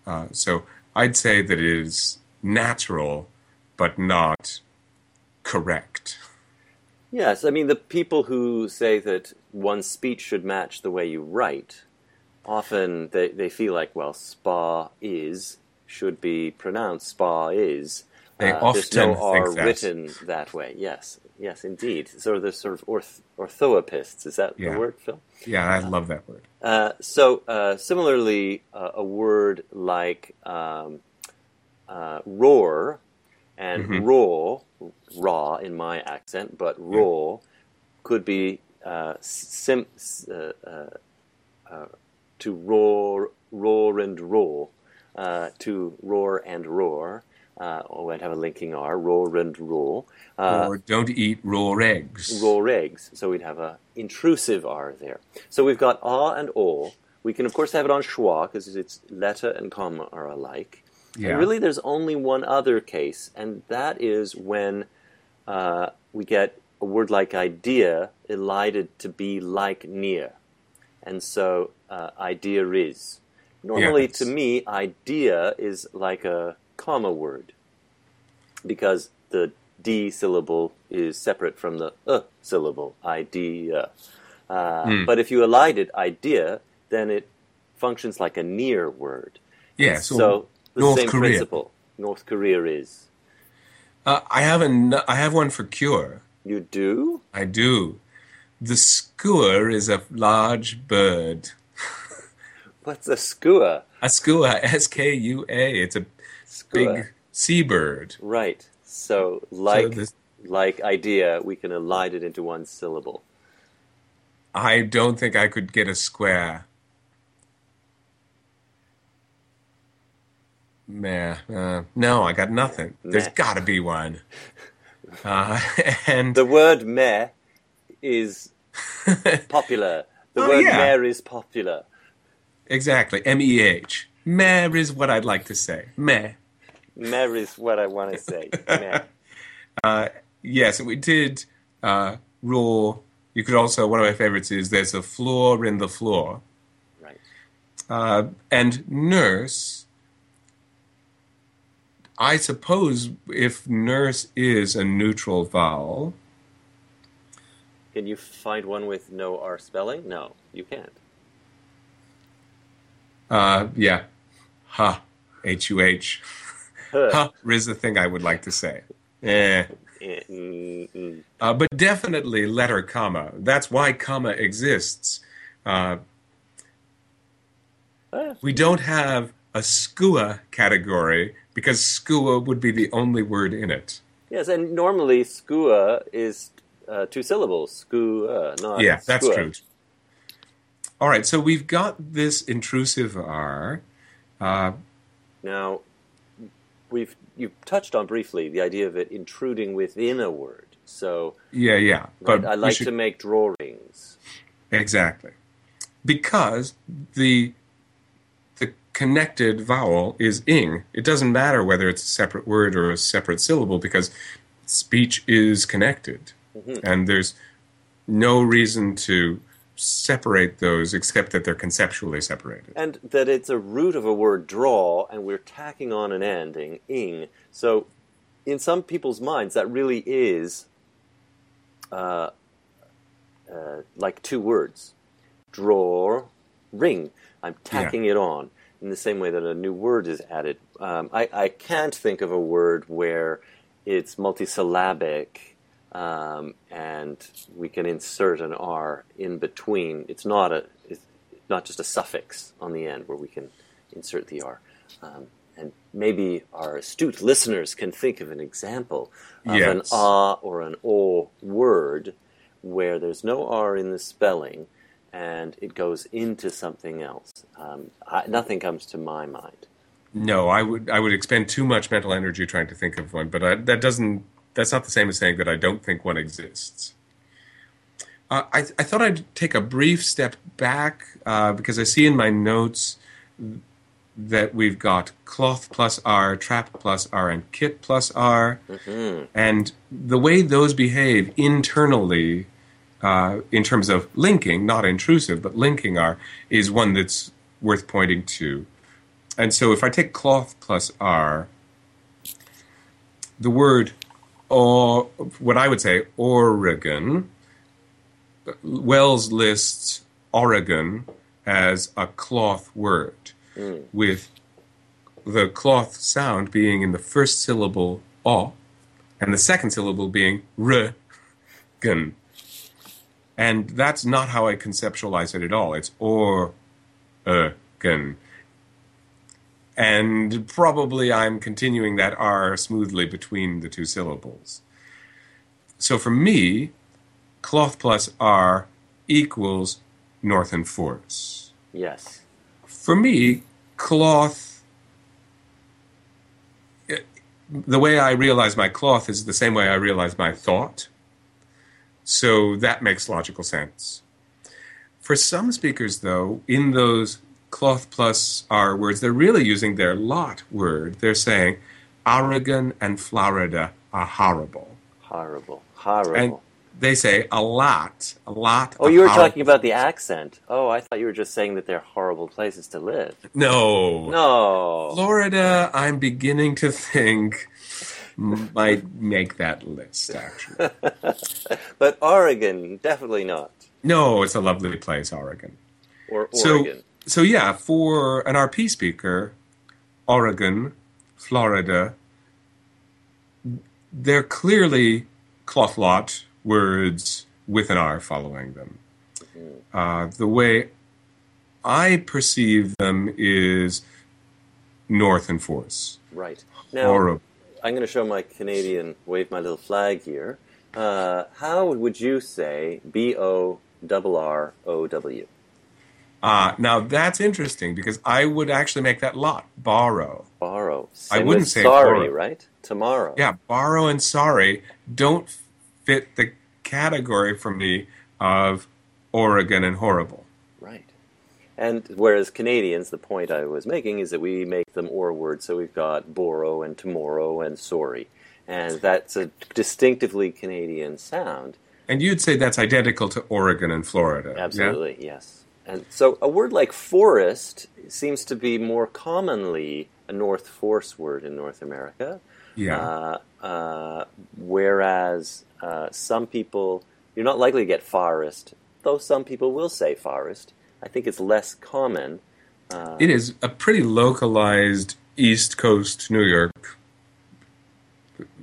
Uh, so I'd say that it is natural, but not correct. Yes, I mean the people who say that one's speech should match the way you write, often they, they feel like, well, spa is should be pronounced spa is. They Uh, often no R that. written that way. Yes, yes, indeed. So the sort of orth- orthoepists is that Yeah. the word, Phil? Yeah, I love that word. Uh, so uh, similarly, uh, a word like um, uh, roar and Mhm. raw, raw in my accent, but raw could be uh, sim- uh, uh, uh, to roar, roar and roar, uh, to roar and roar. Uh, or I'd have a linking R, roar and roar. Uh, or don't eat raw eggs. raw eggs. So we'd have a intrusive R there. So we've got ah and o. We can of course have it on schwa because its letter and comma are alike. Yeah. And really, there's only one other case, and that is when uh, we get a word like idea elided to be like near, and so uh, idea is. Normally, Yes. to me, idea is like a comma word because the D syllable is separate from the uh syllable, idea. Uh, Hmm. But if you elide it, idea, then it functions like a near word. yeah, so, So the North same Korea. principle. North Korea is. Uh, I have an, I have one for cure. You do? I do. The skua is a large bird. What's a skua? A skua, S K U A. It's a Skua. big seabird. Right. So like this- like idea, we can elide it into one syllable. I don't think I could get a square. meh. Uh, no, I got nothing. There's got to be one. Uh, and The word meh is popular. The Oh, word yeah. meh is popular. exactly, M E H. Meh is what I'd like to say. Meh. Meh is what I want to say. Meh. Yes, we did uh, raw. You could also, one of my favorites is there's a floor in the floor. Right. Uh, and nurse, I suppose if nurse is a neutral vowel, Can you find one with no R spelling? No, you can't. uh, yeah, ha, H U H. Huh. Ha is the thing I would like to say. Eh. Uh, but definitely letter comma. That's why comma exists. Uh, we don't have a skua category because skua would be the only word in it. Yes, and normally skua is uh, two syllables. Skua, not yeah, that's skua. true. All right, so we've got this intrusive R. Uh, Now, we've you touched on briefly the idea of it intruding within a word. So, yeah, yeah. But right, I like should- to make drawings. Exactly. Because the the connected vowel is ing. It doesn't matter whether it's a separate word or a separate syllable because speech is connected. And there's no reason to separate those except that they're conceptually separated. And that it's a root of a word draw, and we're tacking on an ending, ing. So, in some people's minds, that really is uh, uh, like two words draw, ring. I'm tacking it on in the same way that a new word is added. Um, I, I can't think of a word where it's multisyllabic um, and we can insert an R in between. It's not a it's not just a suffix on the end where we can insert the R. Um, and maybe our astute listeners can think of an example of an Yes. ah or an o word where there's no R in the spelling and it goes into something else. Um, I, nothing comes to my mind. No, I would I would expend too much mental energy trying to think of one, but I, that doesn't that's not the same as saying that I don't think one exists. Uh, I, I thought I'd take a brief step back uh, because I see in my notes that we've got cloth plus R, trap plus R, and kit plus R, and the way those behave internally, uh, in terms of linking, not intrusive, but linking R, is one that's worth pointing to. And so if I take cloth plus R, the word or what I would say Oregon, Wells lists Oregon as a cloth word, hmm. with the cloth sound being in the first syllable o, and the second syllable being r, gun. And that's not how I conceptualize it at all. It's or, gun. And probably I'm continuing that R smoothly between the two syllables. So for me, cloth plus R equals north and force. Yes. For me, cloth, it- the way I realize my cloth is the same way I realize my thought. So that makes logical sense. For some speakers, though, in those cloth plus R words, they're really using their lot word. They're saying Oregon and Florida are horrible. Horrible. Horrible. And they say a lot, a lot. oh, you were talking about the accent. Oh, I thought you were just saying that they're horrible places to live. No. No. Florida, I'm beginning to think might make that list, actually. But Oregon, definitely not. No, it's a lovely place, Oregon. Or Oregon. so yeah, for an RP speaker, Oregon, Florida, they're clearly cloth lot words with an R following them. Uh, the way I perceive them is north and force. right. Now, Horrible. I'm going to show my Canadian, wave my little flag here. Uh, how would you say B O double R O W? Uh, now that's interesting because I would actually make that lot borrow. Borrow. Tomorrow. I wouldn't say sorry, borrow. right? Tomorrow. Yeah, borrow and sorry don't fit the category for me of Oregon and horrible. Right. And whereas Canadians, the point I was making is that we make them or words, so we've got borrow and tomorrow and sorry. And that's a distinctively Canadian sound. And you'd say that's identical to Oregon and Florida. yeah? Absolutely, yes. And so a word like forest seems to be more commonly a North Force word in North America. Yeah. Uh, uh, whereas uh, some people, you're not likely to get forest, though some people will say forest. I think it's less common. Uh, It is a pretty localized East Coast New York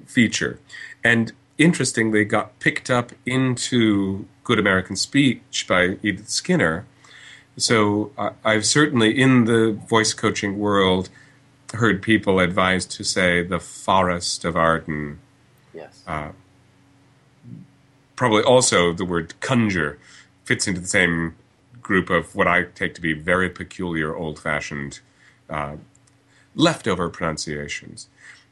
feature. And interestingly, got picked up into Good American Speech by Edith Skinner. So I I've certainly, in the voice coaching world, heard people advised to say the forest of Arden. yes. Uh, probably also the word conjure fits into the same group of what I take to be very peculiar, old fashioned, uh, leftover pronunciations.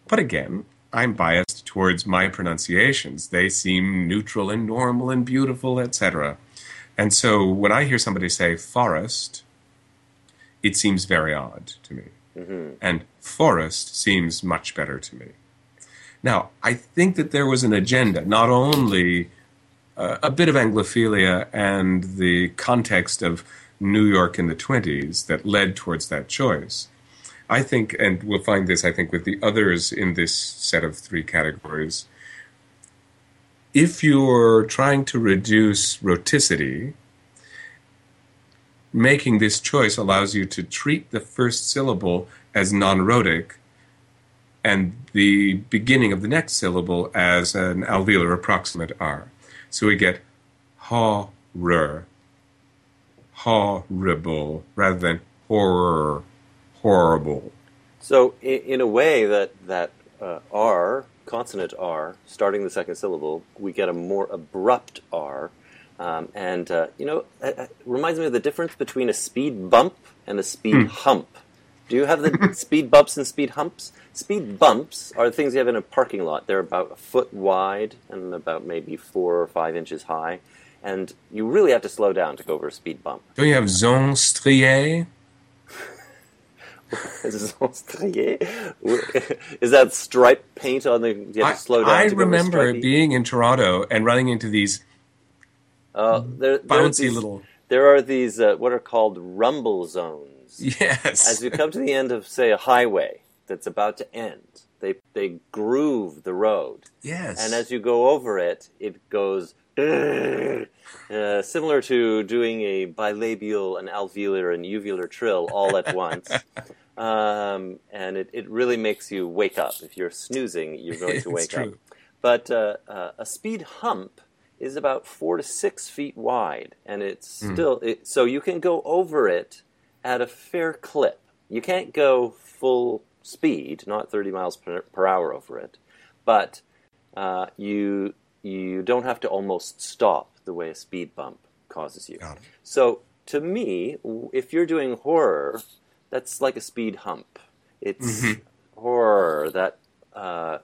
But again, I'm biased towards my pronunciations. They seem neutral and normal and beautiful, etc. And so when I hear somebody say forest, it seems very odd to me. And forest seems much better to me. Now, I think that there was an agenda, not only uh, a bit of Anglophilia and the context of New York in the 20s that led towards that choice. I think, and we'll find this, I think, with the others in this set of three categories. If you're trying to reduce rhoticity, making this choice allows you to treat the first syllable as non rhotic and the beginning of the next syllable as an alveolar approximant R. So we get horror, horrible, rather than horror, horrible. So, in, in a way, that that uh, R, consonant R, starting the second syllable, we get a more abrupt R, um, and uh, you know, it, it reminds me of the difference between a speed bump and a speed hump. Do you have the speed bumps and speed humps? Speed bumps are the things you have in a parking lot. They're about a foot wide and about maybe four or five inches high, and you really have to slow down to go over a speed bump. Don't you have zone strié? Is that stripe paint on the? You have to slow down. I to remember being in Toronto and running into these Uh, there, there are bouncy these, little. There are these uh, what are called rumble zones. Yes. As you come to the end of, say, a highway that's about to end, they they groove the road, yes. and as you go over it, it goes. Uh, similar to doing a bilabial, an alveolar, and uvular trill all at once. Um, and it, it really makes you wake up. If you're snoozing, you're going to wake up. But uh, uh, a speed hump is about four to six feet wide, and it's Hmm. still it, so you can go over it at a fair clip. You can't go full speed, not 30 miles per, per hour over it, but uh, you you don't have to almost stop the way a speed bump causes you. So to me, if you're doing horror, that's like a speed hump. It's Mm-hmm. horror that uh,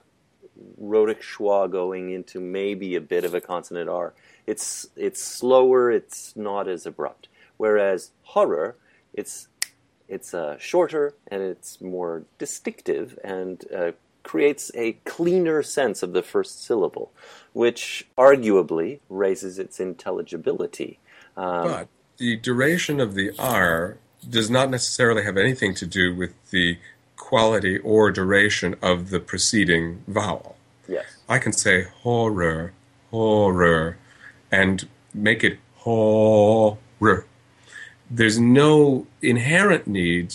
rhotic schwa going into maybe a bit of a consonant R. It's it's slower. It's not as abrupt. Whereas horror, it's it's uh, shorter and it's more distinctive and uh, creates a cleaner sense of the first syllable, which arguably raises its intelligibility. Um, But the duration of the R does not necessarily have anything to do with the quality or duration of the preceding vowel. yes. I can say horror, horror, and make it horror. There's no inherent need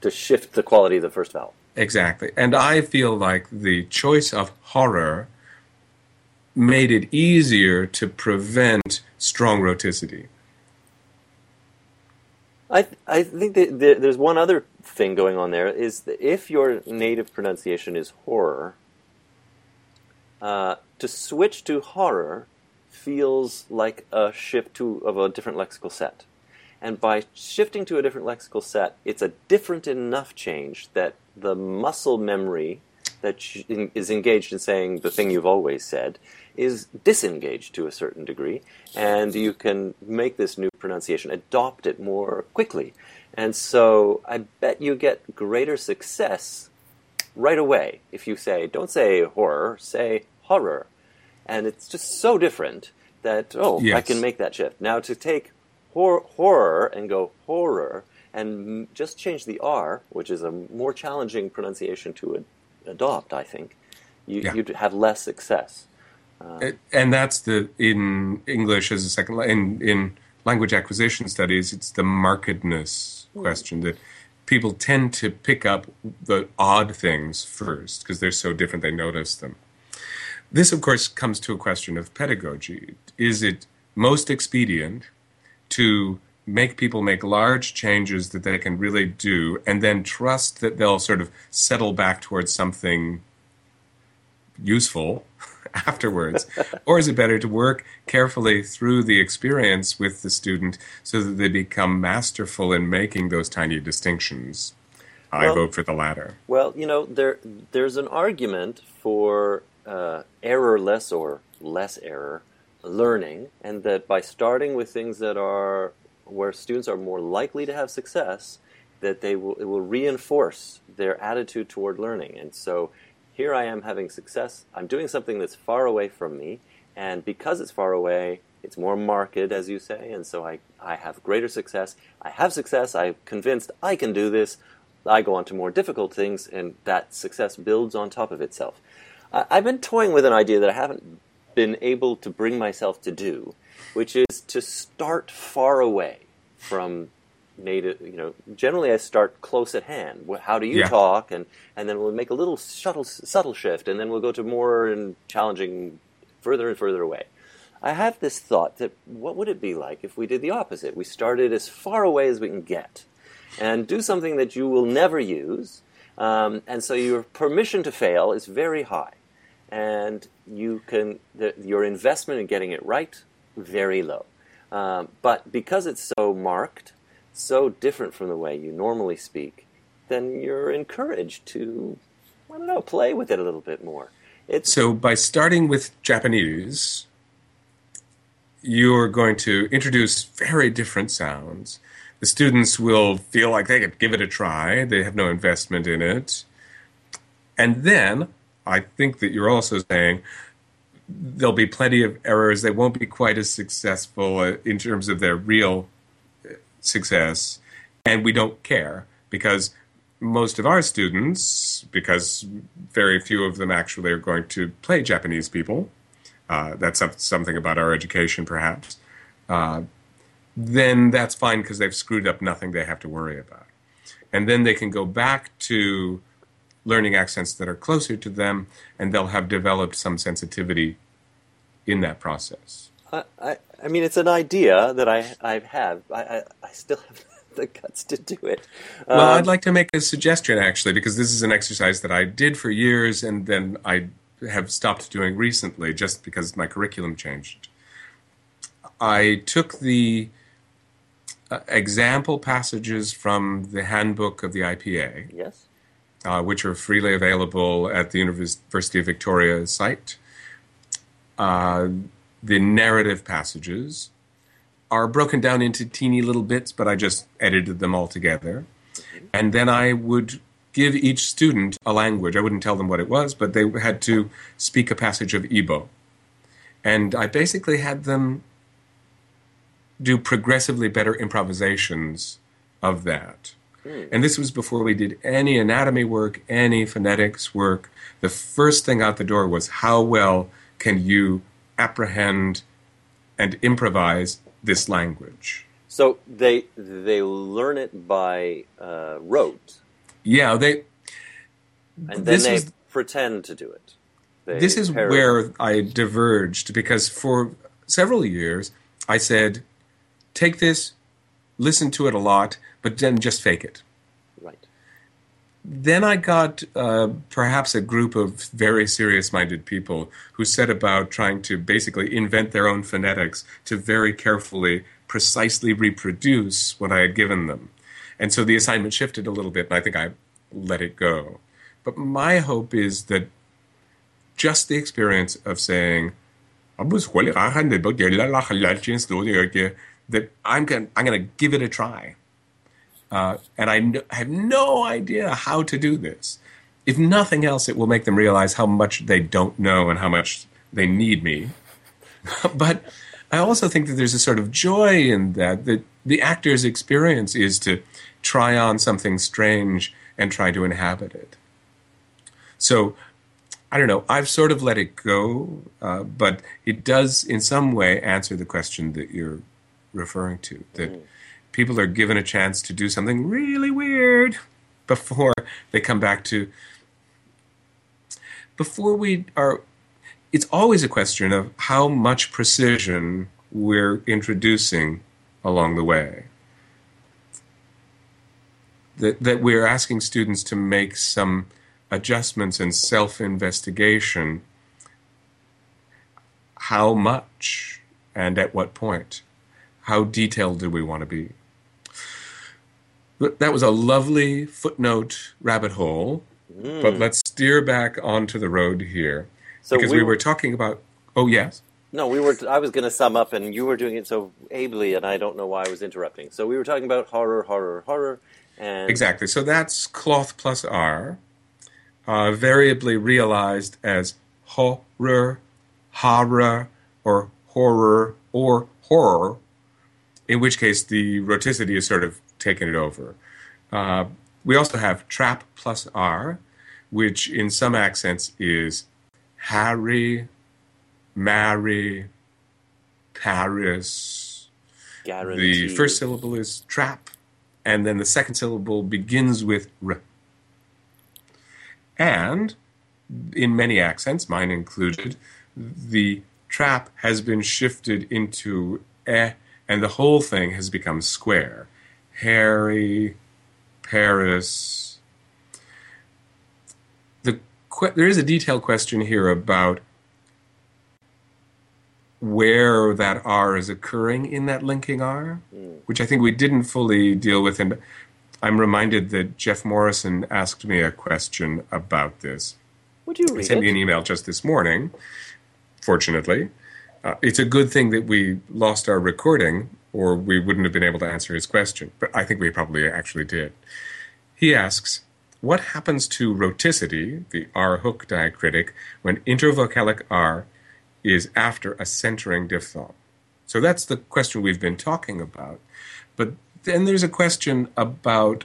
To shift the quality of the first vowel. Exactly. And I feel like the choice of horror made it easier to prevent strong rhoticity. I I think that there, there's one other thing going on there is that if your native pronunciation is horror, uh, to switch to horror feels like a shift to of a different lexical set, and by shifting to a different lexical set, it's a different enough change that the muscle memory that is engaged in saying the thing you've always said is disengaged to a certain degree, and you can make this new pronunciation, adopt it more quickly. And so I bet you get greater success right away if you say, don't say horror, say horror. And it's just so different that, oh, yes. I can make that shift. Now to take hor- horror and go horror and just change the R, which is a more challenging pronunciation to ad- adopt, I think, you, yeah. you'd have less success. Uh, and that's the in English as a second in in language acquisition studies. It's the markedness mm. question that people tend to pick up the odd things first because they're so different. They notice them. This, of course, comes to a question of pedagogy. Is it most expedient to make people make large changes that they can really do and then trust that they'll sort of settle back towards something useful afterwards? or is it better to work carefully through the experience with the student so that they become masterful in making those tiny distinctions? I well, vote for the latter. Well, you know, there there's an argument for uh, errorless or less error learning, and that by starting with things that are where students are more likely to have success, that they will it will reinforce their attitude toward learning. And so here I am having success. I'm doing something that's far away from me, and because it's far away, it's more marked, as you say, and so I, I have greater success. I have success. I'm convinced I can do this. I go on to more difficult things, and that success builds on top of itself. I, I've been toying with an idea that I haven't been able to bring myself to do, which is to start far away from native. You know, generally I start close at hand. How do you yeah. talk? And and then we'll make a little subtle subtle shift, and then we'll go to more and challenging, further and further away. I have this thought that what would it be like if we did the opposite? We started as far away as we can get, and do something that you will never use, um, and so your permission to fail is very high, and you can the, your investment in getting it right very low. Um, but because it's so marked, so different from the way you normally speak, then you're encouraged to, I don't know, play with it a little bit more. It's, so by starting with Japanese, you're going to introduce very different sounds. The students will feel like they could give it a try. They have no investment in it. And then I think that you're also saying there'll be plenty of errors. They won't be quite as successful uh, in terms of their real uh, success, and we don't care because most of our students, because very few of them actually are going to play Japanese people, uh, that's something about our education, perhaps. Uh, then that's fine because they've screwed up nothing they have to worry about, and then they can go back to learning accents that are closer to them, and they'll have developed some sensitivity in that process. I, I, I mean, it's an idea that I, I have. I, I, I still have the guts to do it. Um, well, I'd like to make a suggestion, actually, because this is an exercise that I did for years and then I have stopped doing recently just because my curriculum changed. I took the uh, example passages from the handbook of the IPA. Yes uh, which are freely available at the University of Victoria site. Uh, the narrative passages are broken down into teeny little bits, but I just edited them all together. And then I would give each student a language. I wouldn't tell them what it was, but they had to speak a passage of Ibo. And I basically had them do progressively better improvisations of that. Hmm. And this was before we did any anatomy work, any phonetics work. The first thing out the door was how well can you apprehend and improvise this language? So they they learn it by uh, rote. Yeah, they. And then they was, pretend to do it. They this is where I diverged because for several years I said, take this, listen to it a lot, but then just fake it. Right. Then I got uh, perhaps a group of very serious minded people who set about trying to basically invent their own phonetics to very carefully, precisely reproduce what I had given them. And so the assignment shifted a little bit, and I think I let it go. But my hope is that just the experience of saying, that I'm going I'm going to give it a try. Uh, and I, n- I have no idea how to do this. If nothing else, it will make them realize how much they don't know and how much they need me. but I also think that there's a sort of joy in that, that the actor's experience is to try on something strange and try to inhabit it. So I don't know. I've sort of let it go, uh, but it does, in some way, answer the question that you're referring to. That mm. people are given a chance to do something really weird before they come back to. Before we are, it's always a question of how much precision we're introducing along the way. That, that we're asking students to make some adjustments and self investigation. How much and at what point? How detailed do we want to be? That was a lovely footnote rabbit hole, mm. but let's steer back onto the road here. So because we, we were talking about. Oh, yes? No, we were. I was going to sum up, and you were doing it so ably, and I don't know why I was interrupting. So we were talking about horror, horror, horror, and exactly. So that's cloth plus R, uh, variably realized as horror, horror, or horror, or horror. In which case, the rhoticity is sort of taken it over. Uh, we also have trap plus R, which in some accents is Harry, Mary, Paris. Guaranteed. The first syllable is trap, and then the second syllable begins with r. And in many accents, mine included, the trap has been shifted into e, and the whole thing has become square. Harry, Paris. The there is a detailed question here about where that R is occurring in that linking R, mm. which I think we didn't fully deal with. And I'm reminded that Jeff Morrison asked me a question about this. Would you read he sent it? me an email just this morning, fortunately. Uh, it's a good thing that we lost our recording, or we wouldn't have been able to answer his question. But I think we probably actually did. He asks, what happens to rhoticity, the R hook diacritic, when intervocalic R is after a centering diphthong. So that's the question we've been talking about. But then there's a question about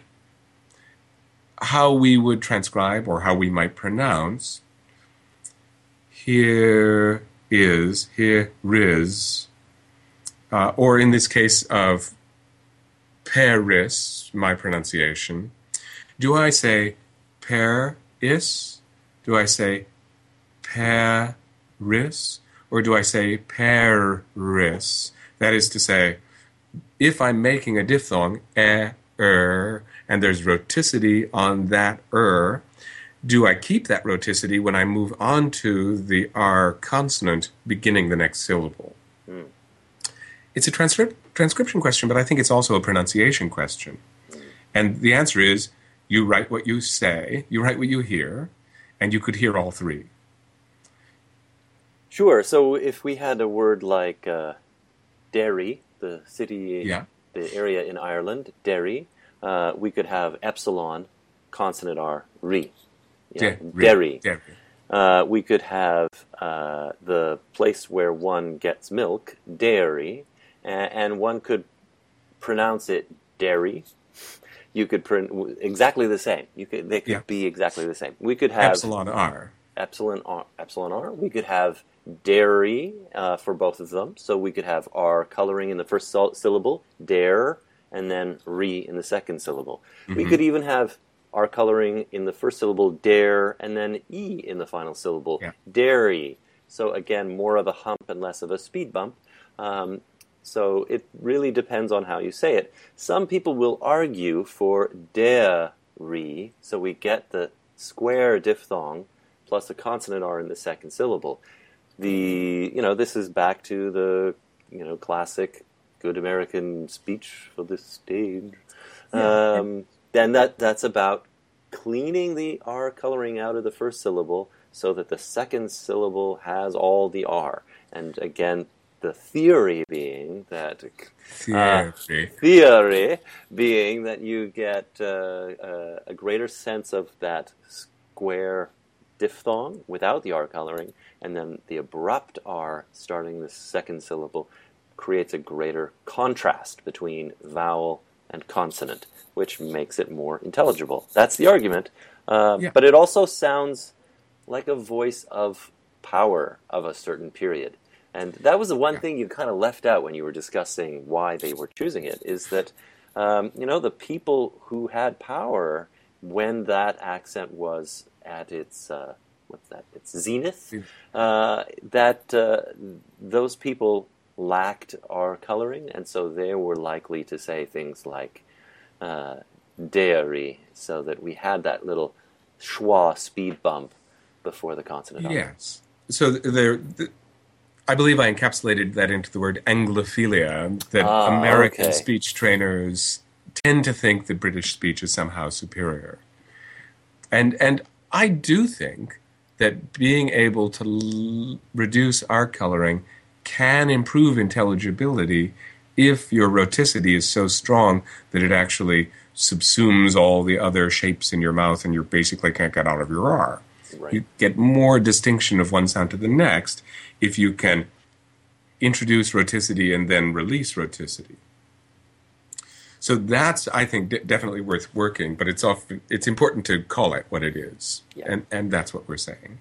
how we would transcribe or how we might pronounce. Here is, here is, uh, or in this case of Paris, my pronunciation. Do I say Paris? Do I say Paris? or do I say Paris? That is to say, if I'm making a diphthong, e, er, and there's rhoticity on that er, do I keep that rhoticity when I move on to the R consonant beginning the next syllable? Mm. It's a transcrip- transcription question, but I think it's also a pronunciation question. Mm. And the answer is you write what you say, you write what you hear, and you could hear all three. Sure. So if we had a word like uh, Derry, the city, yeah. the area in Ireland, Derry, uh, we could have epsilon, consonant R, re. Yeah, Derry. Derry. Uh, we could have uh, the place where one gets milk, dairy, and, and one could pronounce it dairy. You could print exactly the same. You could they could yeah. be exactly the same. We could have epsilon R. Epsilon R. Epsilon R. We could have dairy uh, for both of them. So we could have R coloring in the first syllable, dare, and then re in the second syllable. Mm-hmm. We could even have R coloring in the first syllable, dare, and then E in the final syllable, yeah. dairy. So again, more of a hump and less of a speed bump. Um, so it really depends on how you say it. Some people will argue for dairy, so we get the square diphthong plus a consonant R in the second syllable the you know this is back to the you know classic good American speech for this stage. Yeah. Um, then that that's about cleaning the R coloring out of the first syllable so that the second syllable has all the R. And again, the theory being that uh, Theory. theory being that you get uh, uh, a greater sense of that square diphthong without the R coloring, and then the abrupt R starting the second syllable creates a greater contrast between vowel and consonant, which makes it more intelligible. That's the argument. Uh, Yeah. But it also sounds like a voice of power of a certain period. And that was the one Yeah. thing you kind of left out when you were discussing why they were choosing it is that, um, you know, the people who had power when that accent was at its, uh, what's that, its zenith, uh, that uh, those people lacked R coloring, and so they were likely to say things like uh, dairy, so that we had that little schwa speed bump before the consonant. Yes. So there, th- I believe I encapsulated that into the word Anglophilia. That Ah, American okay. speech trainers tend to think that British speech is somehow superior, and and I do think that being able to l- reduce R coloring can improve intelligibility if your rhoticity is so strong that it actually subsumes all the other shapes in your mouth and you basically can't get out of your R. Right. You get more distinction of one sound to the next if you can introduce rhoticity and then release rhoticity. So that's, I think, de- definitely worth working, but it's often, it's important to call it what it is, Yeah. and and that's what we're saying.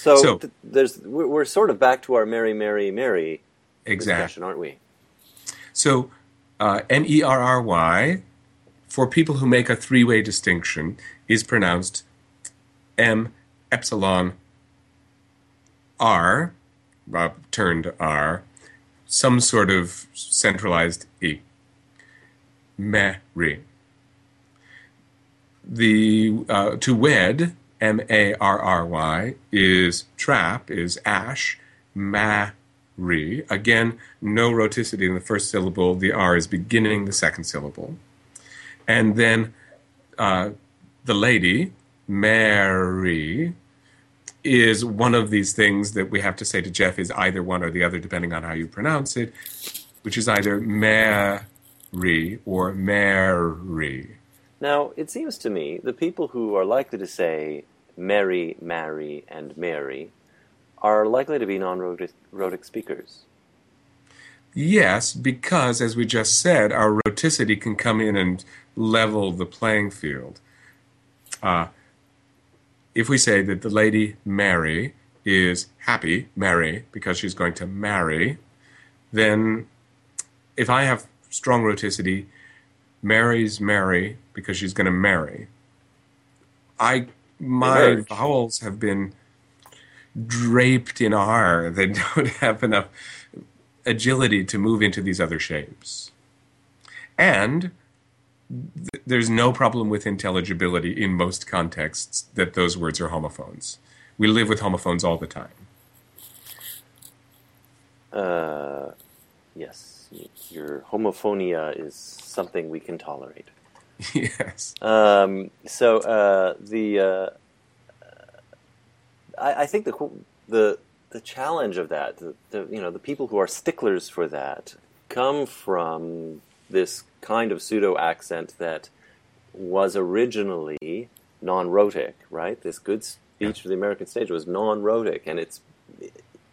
So, So- th- there's we're, sort of back to our Mary, Mary, Mary Exactly. discussion, aren't we? So uh, M E R R Y, for people who make a three way distinction, is pronounced M epsilon R, uh, turned R, some sort of centralized E. Mary. The uh, to wed M A R R Y is trap is ash Mary. Again, no rhoticity in the first syllable. The R is beginning the second syllable, and then uh, the lady Mary is one of these things that we have to say to Jeff is either one or the other, depending on how you pronounce it, which is either Mary or Mary. Now, it seems to me the people who are likely to say Mary, Mary, and Mary are likely to be non-rhotic speakers. Yes, because as we just said, our rhoticity can come in and level the playing field. Uh, if we say that the lady Mary is happy, Mary, because she's going to marry, then if I have strong rhoticity, Mary's Mary because she's going to marry. I my Emerge. vowels have been draped in R. They don't have enough agility to move into these other shapes. And th- there's no problem with intelligibility in most contexts that those words are homophones. We live with homophones all the time. Uh, yes, your homophonia is something we can tolerate. yes. Um, so uh, the uh, I, I think the the the challenge of that, the, the you know the people who are sticklers for that, come from this kind of pseudo accent that was originally non-rhotic, right? This good speech for the American stage was non-rhotic, and it's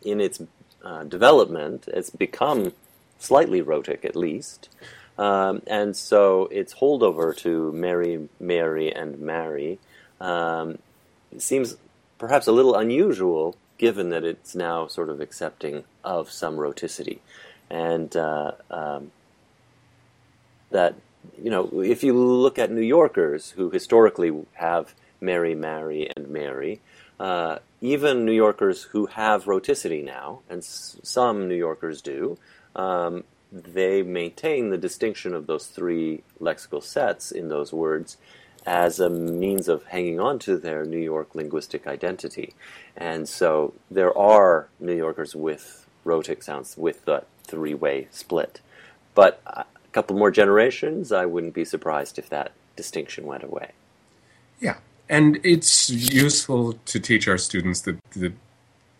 in its uh, development, it's become slightly rhotic at least. Um, and so its holdover to Mary, Mary, and Mary um, it seems perhaps a little unusual given that it's now sort of accepting of some rhoticity. And uh, um, that, you know, if you look at New Yorkers who historically have Mary, Mary, and Mary, uh, even New Yorkers who have rhoticity now, and s- some New Yorkers do, um, they maintain the distinction of those three lexical sets in those words as a means of hanging on to their New York linguistic identity. And so there are New Yorkers with rhotic sounds with the three way split. But a couple more generations, I wouldn't be surprised if that distinction went away. Yeah. and it's useful to teach our students that that,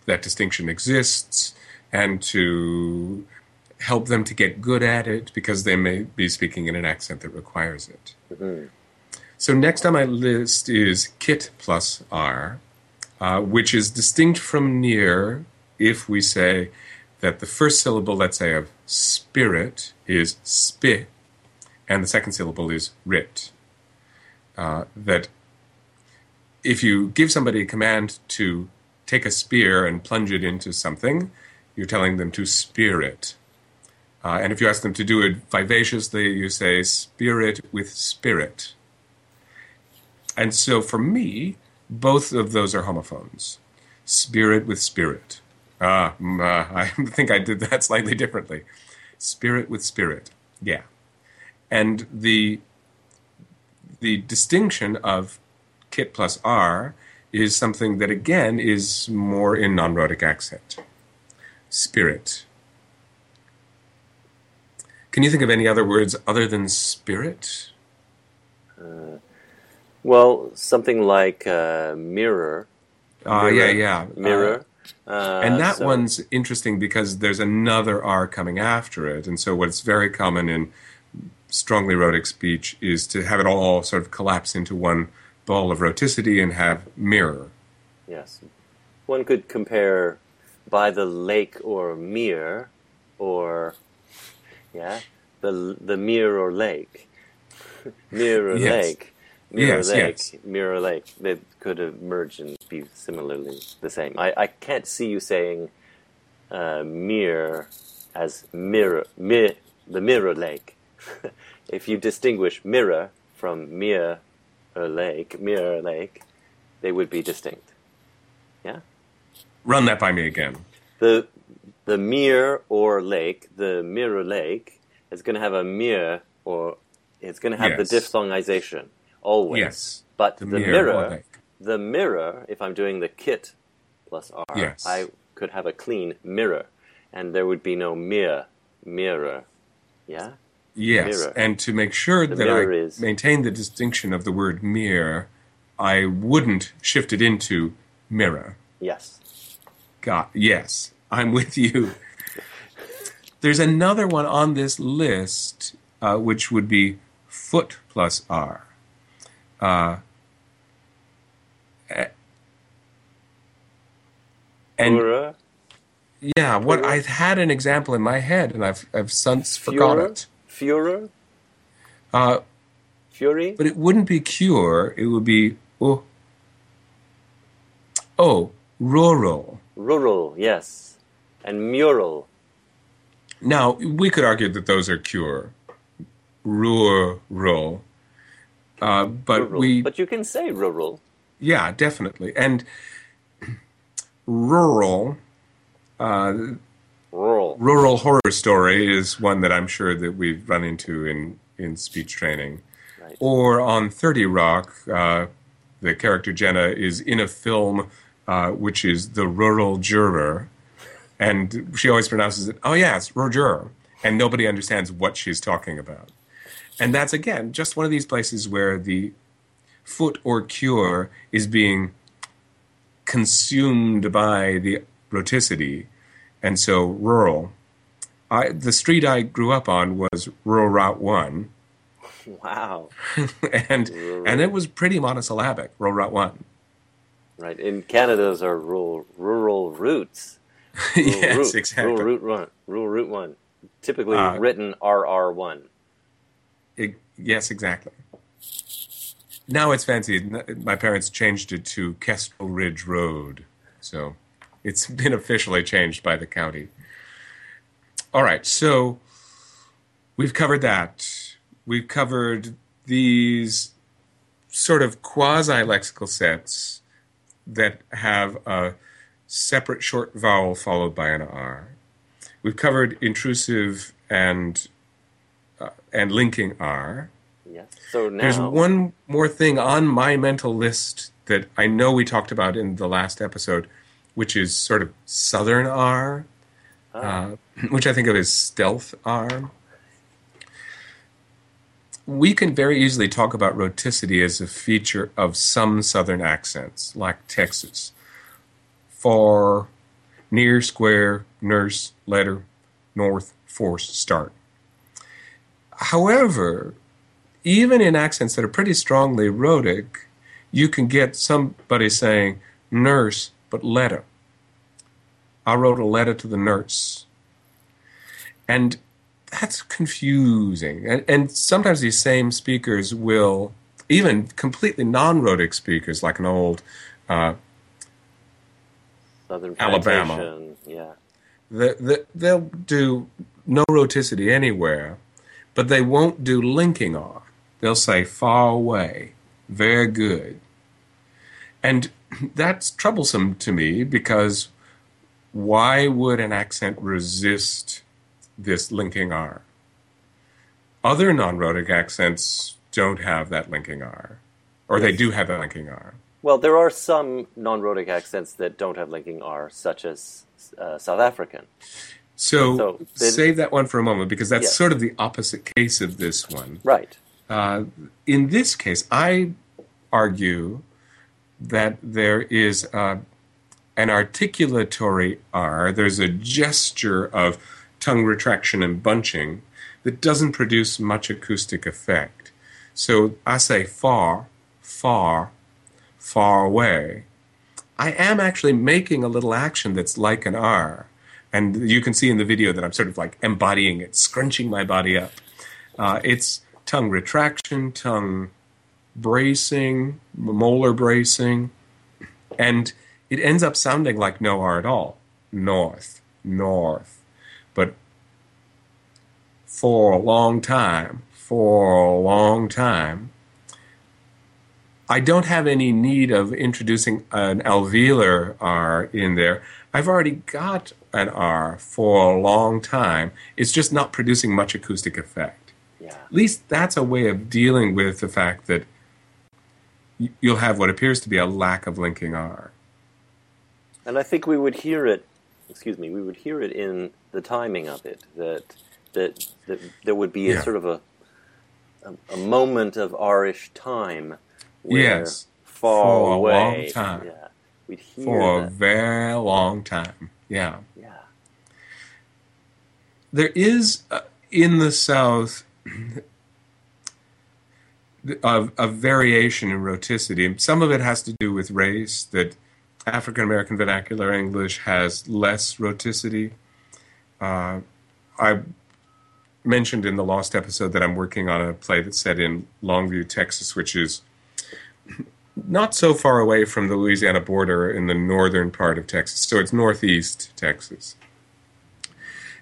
that distinction exists and to help them to get good at it because they may be speaking in an accent that requires it. Mm-hmm. So next on my list is kit plus r, uh, which is distinct from near if we say that the first syllable, let's say, of spirit is spi, and the second syllable is rit. Uh, that if you give somebody a command to take a spear and plunge it into something, you're telling them to spear it. Uh, and if you ask them to do it vivaciously, you say spirit with spirit. And so for me, both of those are homophones. Spirit with spirit. Ah, uh, I think I did that slightly differently. Spirit with spirit. Yeah. And the the distinction of kit plus r is something that again is more in non-rhotic accent. Spirit. Can you think of any other words other than spirit? Uh, well, something like uh, mirror. Ah, yeah, yeah. Mirror. Uh, and that so- one's interesting because there's another R coming after it. And so, what's very common in strongly rhotic speech is to have it all sort of collapse into one ball of rhoticity and have mirror. Yes. One could compare by the lake or mere or yeah, the the mere or lake. mirror Yes. lake. Mirror Yes, lake. yes. Mirror lake. They could emerge and be similarly the same. I, I can't see you saying uh, mirror as mirror mi, the mirror lake. if you distinguish mirror from mere lake, mirror lake, they would be distinct. Yeah? Run that by me again. the the mere or lake, the mirror lake, is going to have a mere or it's going to have Yes. the diphthongization always. Yes. But The the, mirror mirror, the mirror, if I'm doing the kit plus r, I Yes. could have a clean mirror, and there would be no mere mirror. Yeah. Yes. Mirror. And to make sure The that I is- maintain the distinction of the word mirror, I wouldn't shift it into mirror. Yes. God, yes, I'm with you. There's another one on this list, uh, which would be foot plus R. Uh, and yeah, what Furor? I had an example in my head, and I've I've since forgot it. Furor, Uh, Fury. but it wouldn't be cure. It would be oh, oh, rural. Rural, yes. And mural. Now, we could argue that those are cure, rural, uh, but rural. we, But you can say rural. yeah, definitely, and rural, uh, Rural. rural horror story is one that I'm sure that we've run into in in speech training, Right. or on Thirty Rock, uh, the character Jenna is in a film uh, which is the rural juror. And she always pronounces it, oh, yes, Roger. And nobody understands what she's talking about. And that's, again, just one of these places where the foot or cure is being consumed by the roticity. And so, rural. I, the street I grew up on was Rural Route 1. Wow. and and it was pretty monosyllabic, Rural Route 1. Right. In Canada, those are rural rural routes. Rural yes, route, exactly. Rural route one. Rural route one. Typically Uh, written RR one. It- yes, exactly. Now it's fancy. My parents changed it to Kestrel Ridge Road, so it's been officially changed by the county. All right, so we've covered that. We've covered these sort of quasi lexical sets that have a separate short vowel followed by an R. We've covered intrusive and uh, and linking R. Yes. So now There's one more thing on my mental list that I know we talked about in the last episode, which is sort of Southern R, uh, which I think of as stealth R. we can very easily talk about rhoticity as a feature of some southern accents, like Texas. Far, near, square, nurse, letter, north, force, start. However, even in accents that are pretty strongly rhotic, you can get somebody saying nurse, but letter. I wrote a letter to the nurse. And that's confusing. And, and sometimes these same speakers will, even completely non rhotic speakers, like an old uh, Southern Alabama. plantation, Yeah. the, the, they'll do no rhoticity anywhere, but they won't do linking R. They'll say far away, very good. And that's troublesome to me because why would an accent resist this linking R? Other non rhotic accents don't have that linking R, or they do have that linking R. Well, there are some non-rhotic accents that don't have linking R, such as uh, South African. So, So, save that one for a moment because that's Yes. sort of the opposite case of this one. Right. Uh, in this case, I argue that there is uh, an articulatory R, there's a gesture of tongue retraction and bunching that doesn't produce much acoustic effect. So I say far, far, far away. I am actually making a little action that's like an R. And you can see in the video that I'm sort of like embodying it, scrunching my body up. Uh, it's tongue retraction, tongue bracing, molar bracing, and it ends up sounding like no R at all. North, north. But for a long time, for a long time, I don't have any need of introducing an alveolar R in there. I've already got an R for a long time. It's just not producing much acoustic effect. Yeah. At least that's a way of dealing with the fact that you'll have what appears to be a lack of linking R. And I think we would hear it. Excuse me. We would hear it in the timing of it. That that, that there would be a Yeah. sort of a, a a moment of R-ish time. Where Yes. Far For a away. long time. Yeah. We'd hear For a very long time. Yeah. There is uh, in the South a, a variation in rhoticity. Some of it has to do with race, that African American vernacular English has less rhoticity. Uh, I mentioned in the Lost episode that I'm working on a play that's set in Longview, Texas, which is not so far away from the Louisiana border in the northern part of Texas. So it's northeast Texas.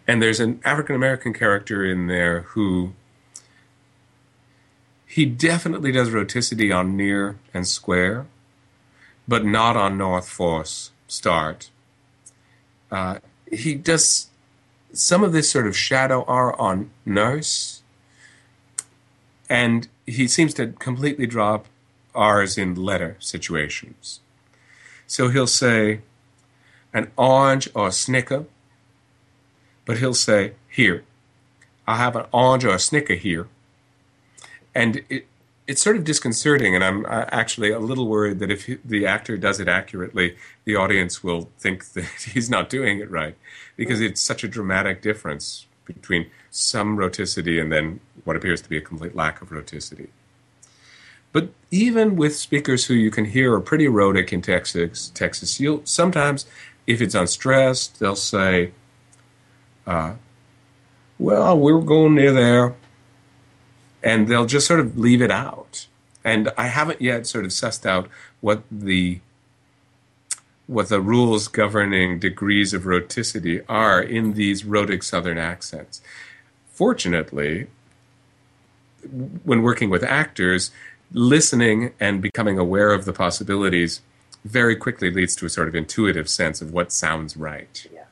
And there's an African American character in there who he definitely does rhoticity on near and square, but not on north force start. Uh, he does some of this sort of shadow R on nurse, and he seems to completely drop R's in letter situations. So he'll say an orange or a snicker, but he'll say, Here, I have an orange or a snicker here. And it, it's sort of disconcerting, and I'm actually a little worried that if the actor does it accurately, the audience will think that he's not doing it right, because it's such a dramatic difference between some rhoticity and then what appears to be a complete lack of rhoticity. But even with speakers who you can hear are pretty rhotic in Texas, Texas, you'll sometimes, if it's unstressed, they'll say, uh, "Well, we're going near there," and they'll just sort of leave it out. And I haven't yet sort of sussed out what the what the rules governing degrees of rhoticity are in these rhotic Southern accents. Fortunately, when working with actors, listening and becoming aware of the possibilities very quickly leads to a sort of intuitive sense of what sounds right. Yeah.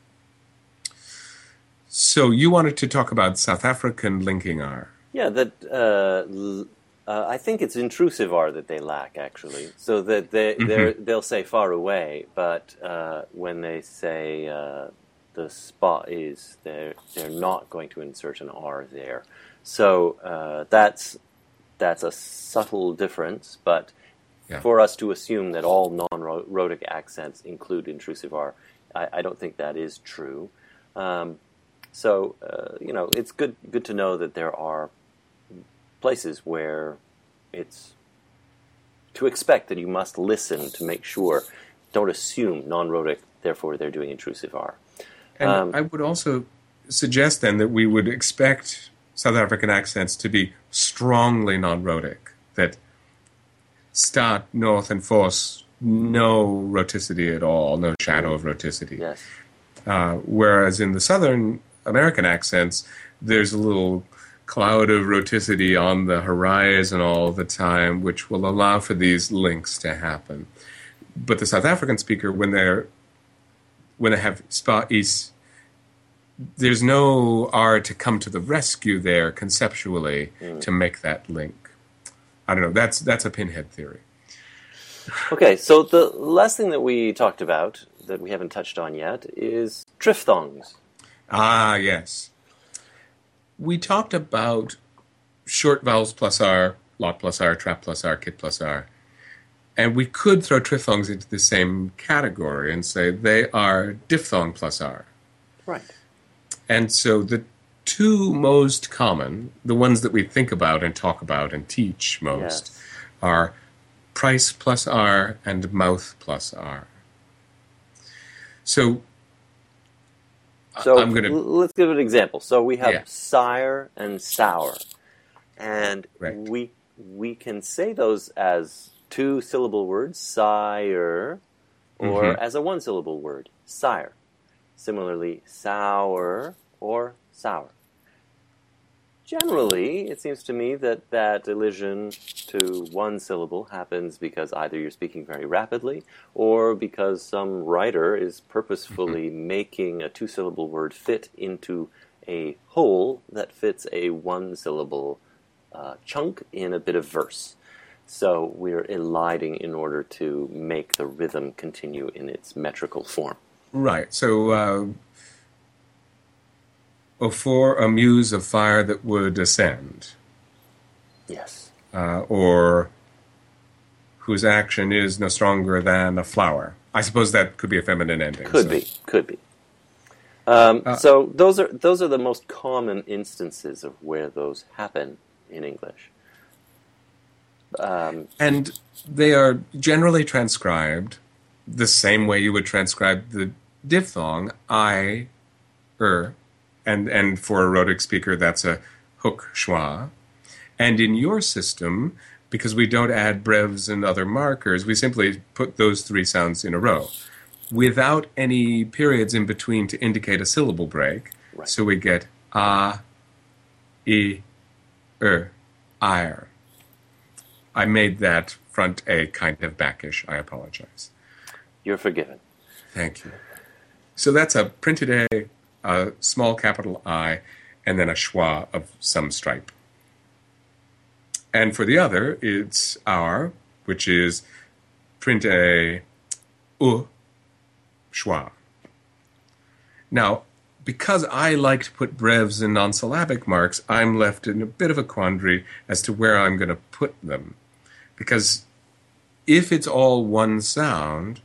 So you wanted to talk about South African linking R. Yeah, that uh, l- uh, I think it's intrusive R that they lack actually. So that they they're, they'll say far away, but uh, when they say uh, the spot is, they're they're not going to insert an R there. So uh, that's that's a subtle difference, but Yeah. for us to assume that all non-rhotic accents include intrusive R, I, I don't think that is true. Um, so uh, you know, it's good good to know that there are places where it's to expect that you must listen to make sure. Don't assume non-rhotic, therefore they're doing intrusive R. And Um, I would also suggest then that we would expect South African accents to be strongly non-rhotic. That start, north, and force, no rhoticity at all, no shadow of rhoticity. Yes. Uh, whereas in the Southern American accents, there's a little cloud of rhoticity on the horizon all the time, which will allow for these links to happen. But the South African speaker, when they're when they have spa is, there's no R to come to the rescue there conceptually hmm. to make that link. I don't know. That's that's a pinhead theory. Okay, so the last thing that we talked about that we haven't touched on yet is triphthongs. Ah, yes. We talked about short vowels plus R, lot plus R, trap plus R, kit plus R. And we could throw triphthongs into the same category and say they are diphthong plus R. Right. And so the two most common, the ones that we think about and talk about and teach most, Yes. are price plus R and mouth plus R. So, So I'm to. let's give an example. So we have Yeah. sire and sour, and Right. we we can say those as two syllable words, sire, or Mhm. as a one syllable word, sire. Similarly, sour or sour. Generally, it seems to me that that elision to one syllable happens because either you're speaking very rapidly or because some writer is purposefully making a two syllable word fit into a whole that fits a one syllable uh, chunk in a bit of verse. So we're eliding in order to make the rhythm continue in its metrical form. Right. So, uh, for a muse of fire that would ascend, Yes. uh, or whose action is no stronger than a flower. I suppose that could be a feminine ending. Could so- be, could be. Um, Uh, so those are those are the most common instances of where those happen in English. Um, And they are generally transcribed the same way you would transcribe the diphthong I, er, and and for a rhotic speaker that's a hook schwa. And in your system, because we don't add breves and other markers, we simply put those three sounds in a row without any periods in between to indicate a syllable break. Right. So we get a, i, er, ire. I made that front A kind of backish. I apologize. you're forgiven. Thank you. So that's a printed A, a small capital I, and then a schwa of some stripe. And for the other, it's our, which is print A, U, schwa. Now, because I like to put breves and non-syllabic marks, I'm left in a bit of a quandary as to where I'm going to put them. Because if it's all one sound,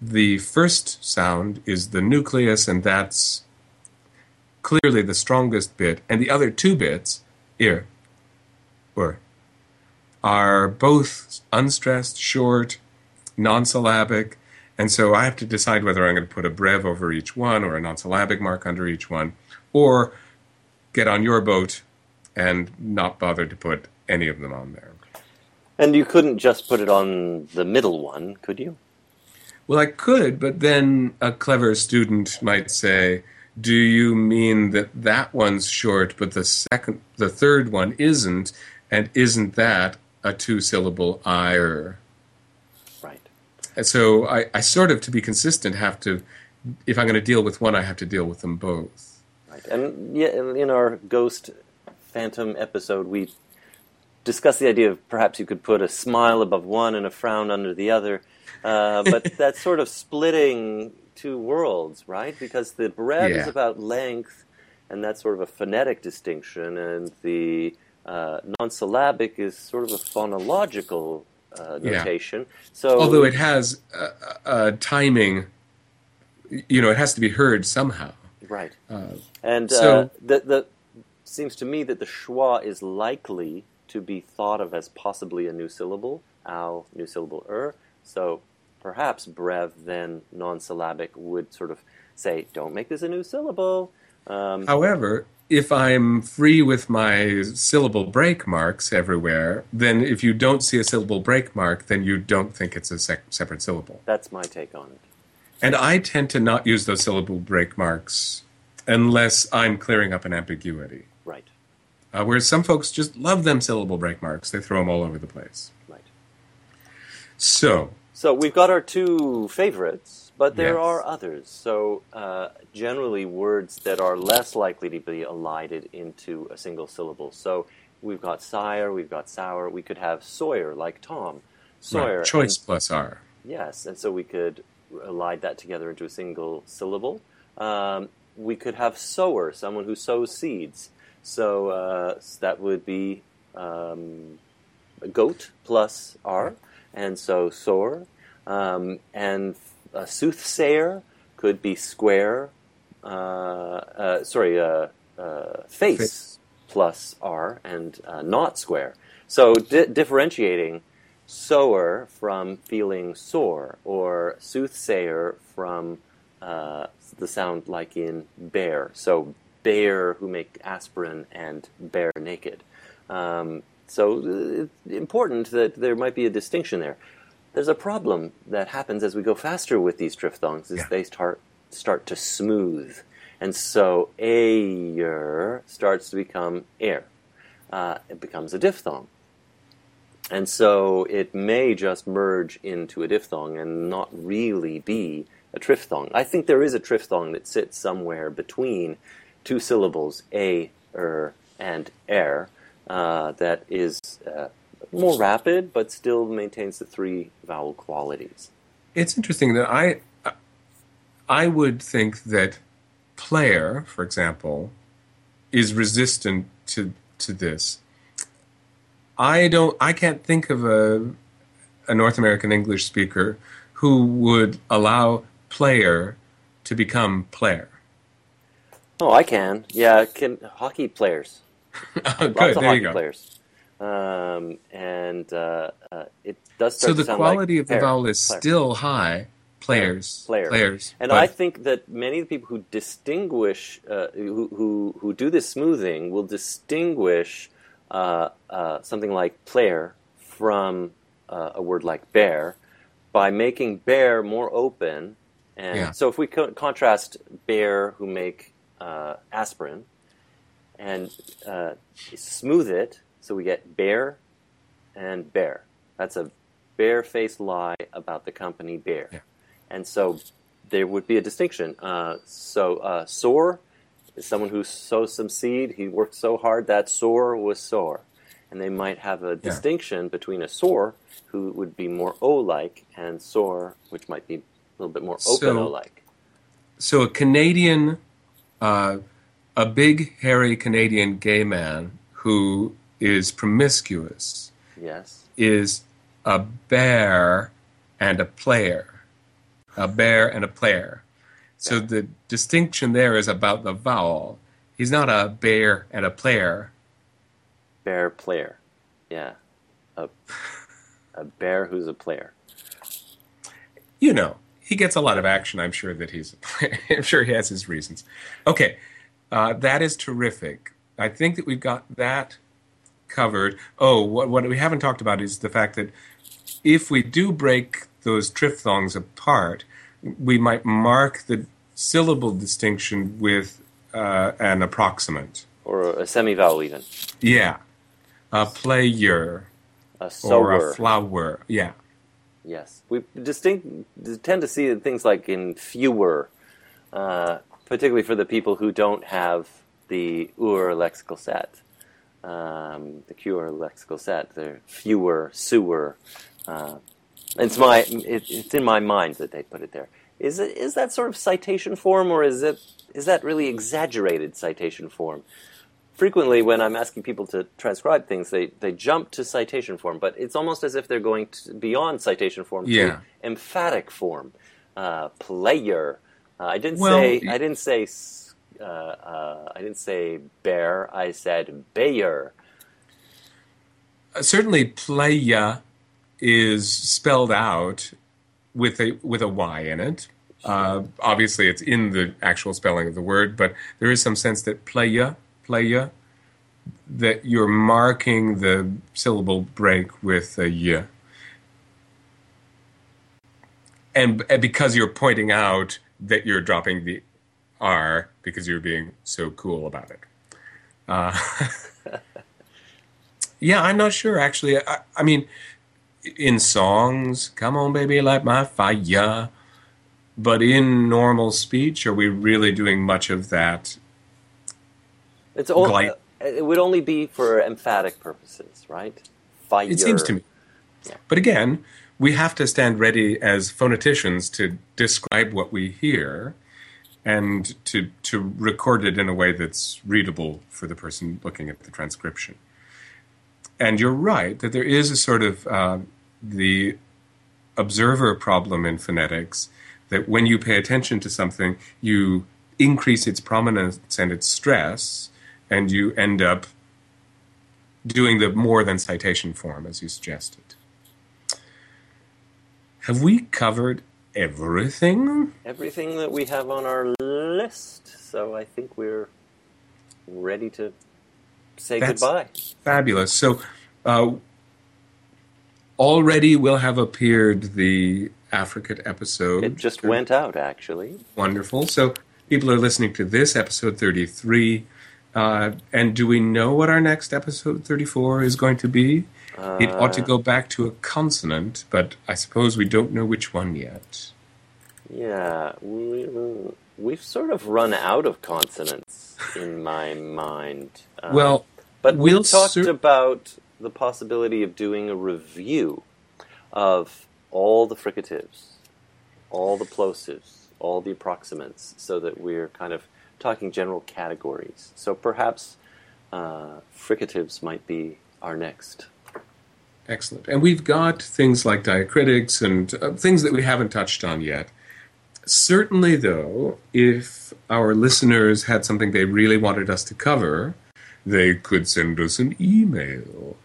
the first sound is the nucleus, and that's clearly the strongest bit, and the other two bits, ear, or, are both unstressed, short, non-syllabic, and so I have to decide whether I'm going to put a breve over each one or a non-syllabic mark under each one, or get on your boat and not bother to put any of them on there. And you couldn't just put it on the middle one, could you? Well, I could, but then a clever student might say, "Do you mean that that one's short, but the second, the third one isn't, and isn't that a two-syllable ire?" Right. And so I, I sort of, to be consistent, have to, if I'm going to deal with one, I have to deal with them both. Right. And yeah, in our Ghost Phantom episode, we discussed the idea of perhaps you could put a smile above one and a frown under the other. Uh, but that's sort of splitting two worlds, right? Because the breve is about length, and that's sort of a phonetic distinction, and the Uh, non-syllabic is sort of a phonological uh, Yeah. notation. So Although it has timing, you know, it has to be heard somehow. right, Uh, and so- uh, the the seems to me that the schwa is likely to be thought of as possibly a new syllable, ow, new syllable er. So perhaps breve then non-syllabic would sort of say, don't make this a new syllable. Um, However, if I'm free with my syllable break marks everywhere, then if you don't see a syllable break mark, then you don't think it's a sec- separate syllable. that's my take on it. And I tend to not use those syllable break marks unless I'm clearing up an ambiguity. Uh, whereas some folks just love them syllable break marks, they throw them all over the place. right. So, So we've got our two favorites, but there Yes. are others. So uh, generally, words that are less likely to be elided into a single syllable. So we've got sire, we've got sour. We could have Sawyer, like Tom. Sawyer. right, choice plus R. yes, and so we could elide that together into a single syllable. Um, we could have sower, someone who sows seeds. So uh, that would be um, goat plus R, and so sore. Um, and a soothsayer could be square, uh, uh, sorry, uh, uh, face, Face. plus R, and uh, not square. So di- differentiating sower from feeling sore, or soothsayer from uh, the sound like in bear. So Bayer who make aspirin and bare naked. Um, so it's important that there might be a distinction there. There's a problem that happens as we go faster with these triphthongs is Yeah. they start start to smooth, and so ayer starts to become air. Uh, it becomes a diphthong. And so it may just merge into a diphthong and not really be a triphthong. I think there is a triphthong that sits somewhere between two syllables, a, er, and er, uh, that is uh, more rapid but still maintains the three vowel qualities. It's interesting that I I would think that player, for example, is resistant to to this. I don't I can't think of a a North American English speaker who would allow player to become player. Oh, I can. Yeah, can hockey players. Oh, Lots of hockey players. Um, and uh, uh, it does start So the quality like of the pair, vowel is player. still high. Players, Player. players, And but- I think that many of the people who distinguish, uh, who, who who do this smoothing, will distinguish uh, uh, something like player from uh, a word like bear by making bear more open. And Yeah. so, if we co- contrast Bayer, who make uh, aspirin, and uh, smooth it, so we get bear and bear. That's a bare-faced lie about the company Bear. Yeah. And so there would be a distinction. Uh, so uh, sore is someone who sows some seed. He worked so hard that sore was sore. And they might have a distinction between a sore, who would be more O-like, and sore, which might be a little bit more open So- O-like. so a Canadian, uh, a big hairy Canadian gay man who is promiscuous Yes. is a bear and a player. A bear and a player. So the distinction there is about the vowel. He's not a bear and a player. Bear player. Yeah. A, a bear who's a player. You know, he gets a lot of action. I'm sure that he's. I'm sure he has his reasons. Okay, uh, that is terrific. I think that we've got that covered. Oh, what what we haven't talked about is the fact that if we do break those triphthongs apart, we might mark the syllable distinction with uh, an approximant. Or a semi-vowel even. Yeah, a player A or a flower. Yeah. Yes, we distinct tend to see things like in fewer, uh, particularly for the people who don't have the Ur lexical set, um, the Cure lexical set. They're fewer, sewer. Uh, it's my it, it's in my mind that they put it there. Is it is that sort of citation form, or is it is that really exaggerated citation form? Frequently when I'm asking people to transcribe things, they, they jump to citation form, but it's almost as if they're going to, beyond citation form Yeah. to emphatic form. Uh, player. Uh, I didn't Well, say. I didn't say. Uh, uh, I didn't say bear. I said Bayer. Uh, certainly playa is spelled out with a with a y in it. Uh, obviously, it's in the actual spelling of the word, but there is some sense that playa, playa, that you're marking the syllable break with a y. And, and because you're pointing out that you're dropping the r because you're being so cool about it. Uh, yeah, I'm not sure actually. I, I mean, in songs, "Come on, baby, light my fire," but in normal speech, are we really doing much of that? It's all, uh, it would only be for emphatic purposes, right? Fire. It seems to me. But again, we have to stand ready as phoneticians to describe what we hear and to to record it in a way that's readable for the person looking at the transcription. And you're right that there is a sort of uh, the observer problem in phonetics that when you pay attention to something, you increase its prominence and its stress, and you end up doing the more than citation form, as you suggested. Have we covered everything? Everything that we have on our list. So I think we're ready to say That's- goodbye. Fabulous. So, uh, already will have appeared the affricate episode. It just went out, actually. Wonderful. So, people are listening to this episode 33. Uh, and do we know what our next episode 34 is going to be? it ought to Uh, go back to a consonant, but I suppose we don't know which one yet. Yeah, we, we've sort of run out of consonants in my mind. Um, well, but we we'll talked cer- about the possibility of doing a review of all the fricatives, all the plosives, all the approximants, so that we're kind of talking general categories. So perhaps uh, fricatives might be our next. Excellent. And we've got things like diacritics and uh, things that we haven't touched on yet. Certainly, though, if our listeners had something they really wanted us to cover, they could send us an email.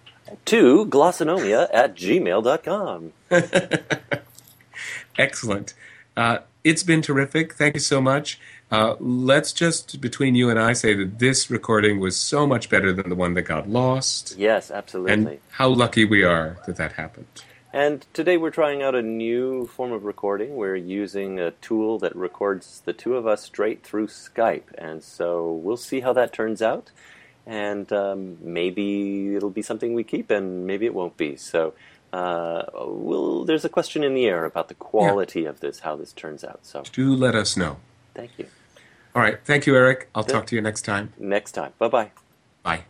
To glossonomia at gmail.com. Excellent. Uh, it's been terrific. Thank you so much. Uh, let's just, between you and I, say that this recording was so much better than the one that got lost. Yes, absolutely. And how lucky we are that that happened. And today we're trying out a new form of recording. We're using a tool that records the two of us straight through Skype. And so we'll see how that turns out. And um, maybe it'll be something we keep, and maybe it won't be. So uh, we'll, there's a question in the air about the quality of this, how this turns out. So Do let us know. thank you. All right. Thank you, Eric. I'll talk to you next time. Next time. Bye bye. Bye.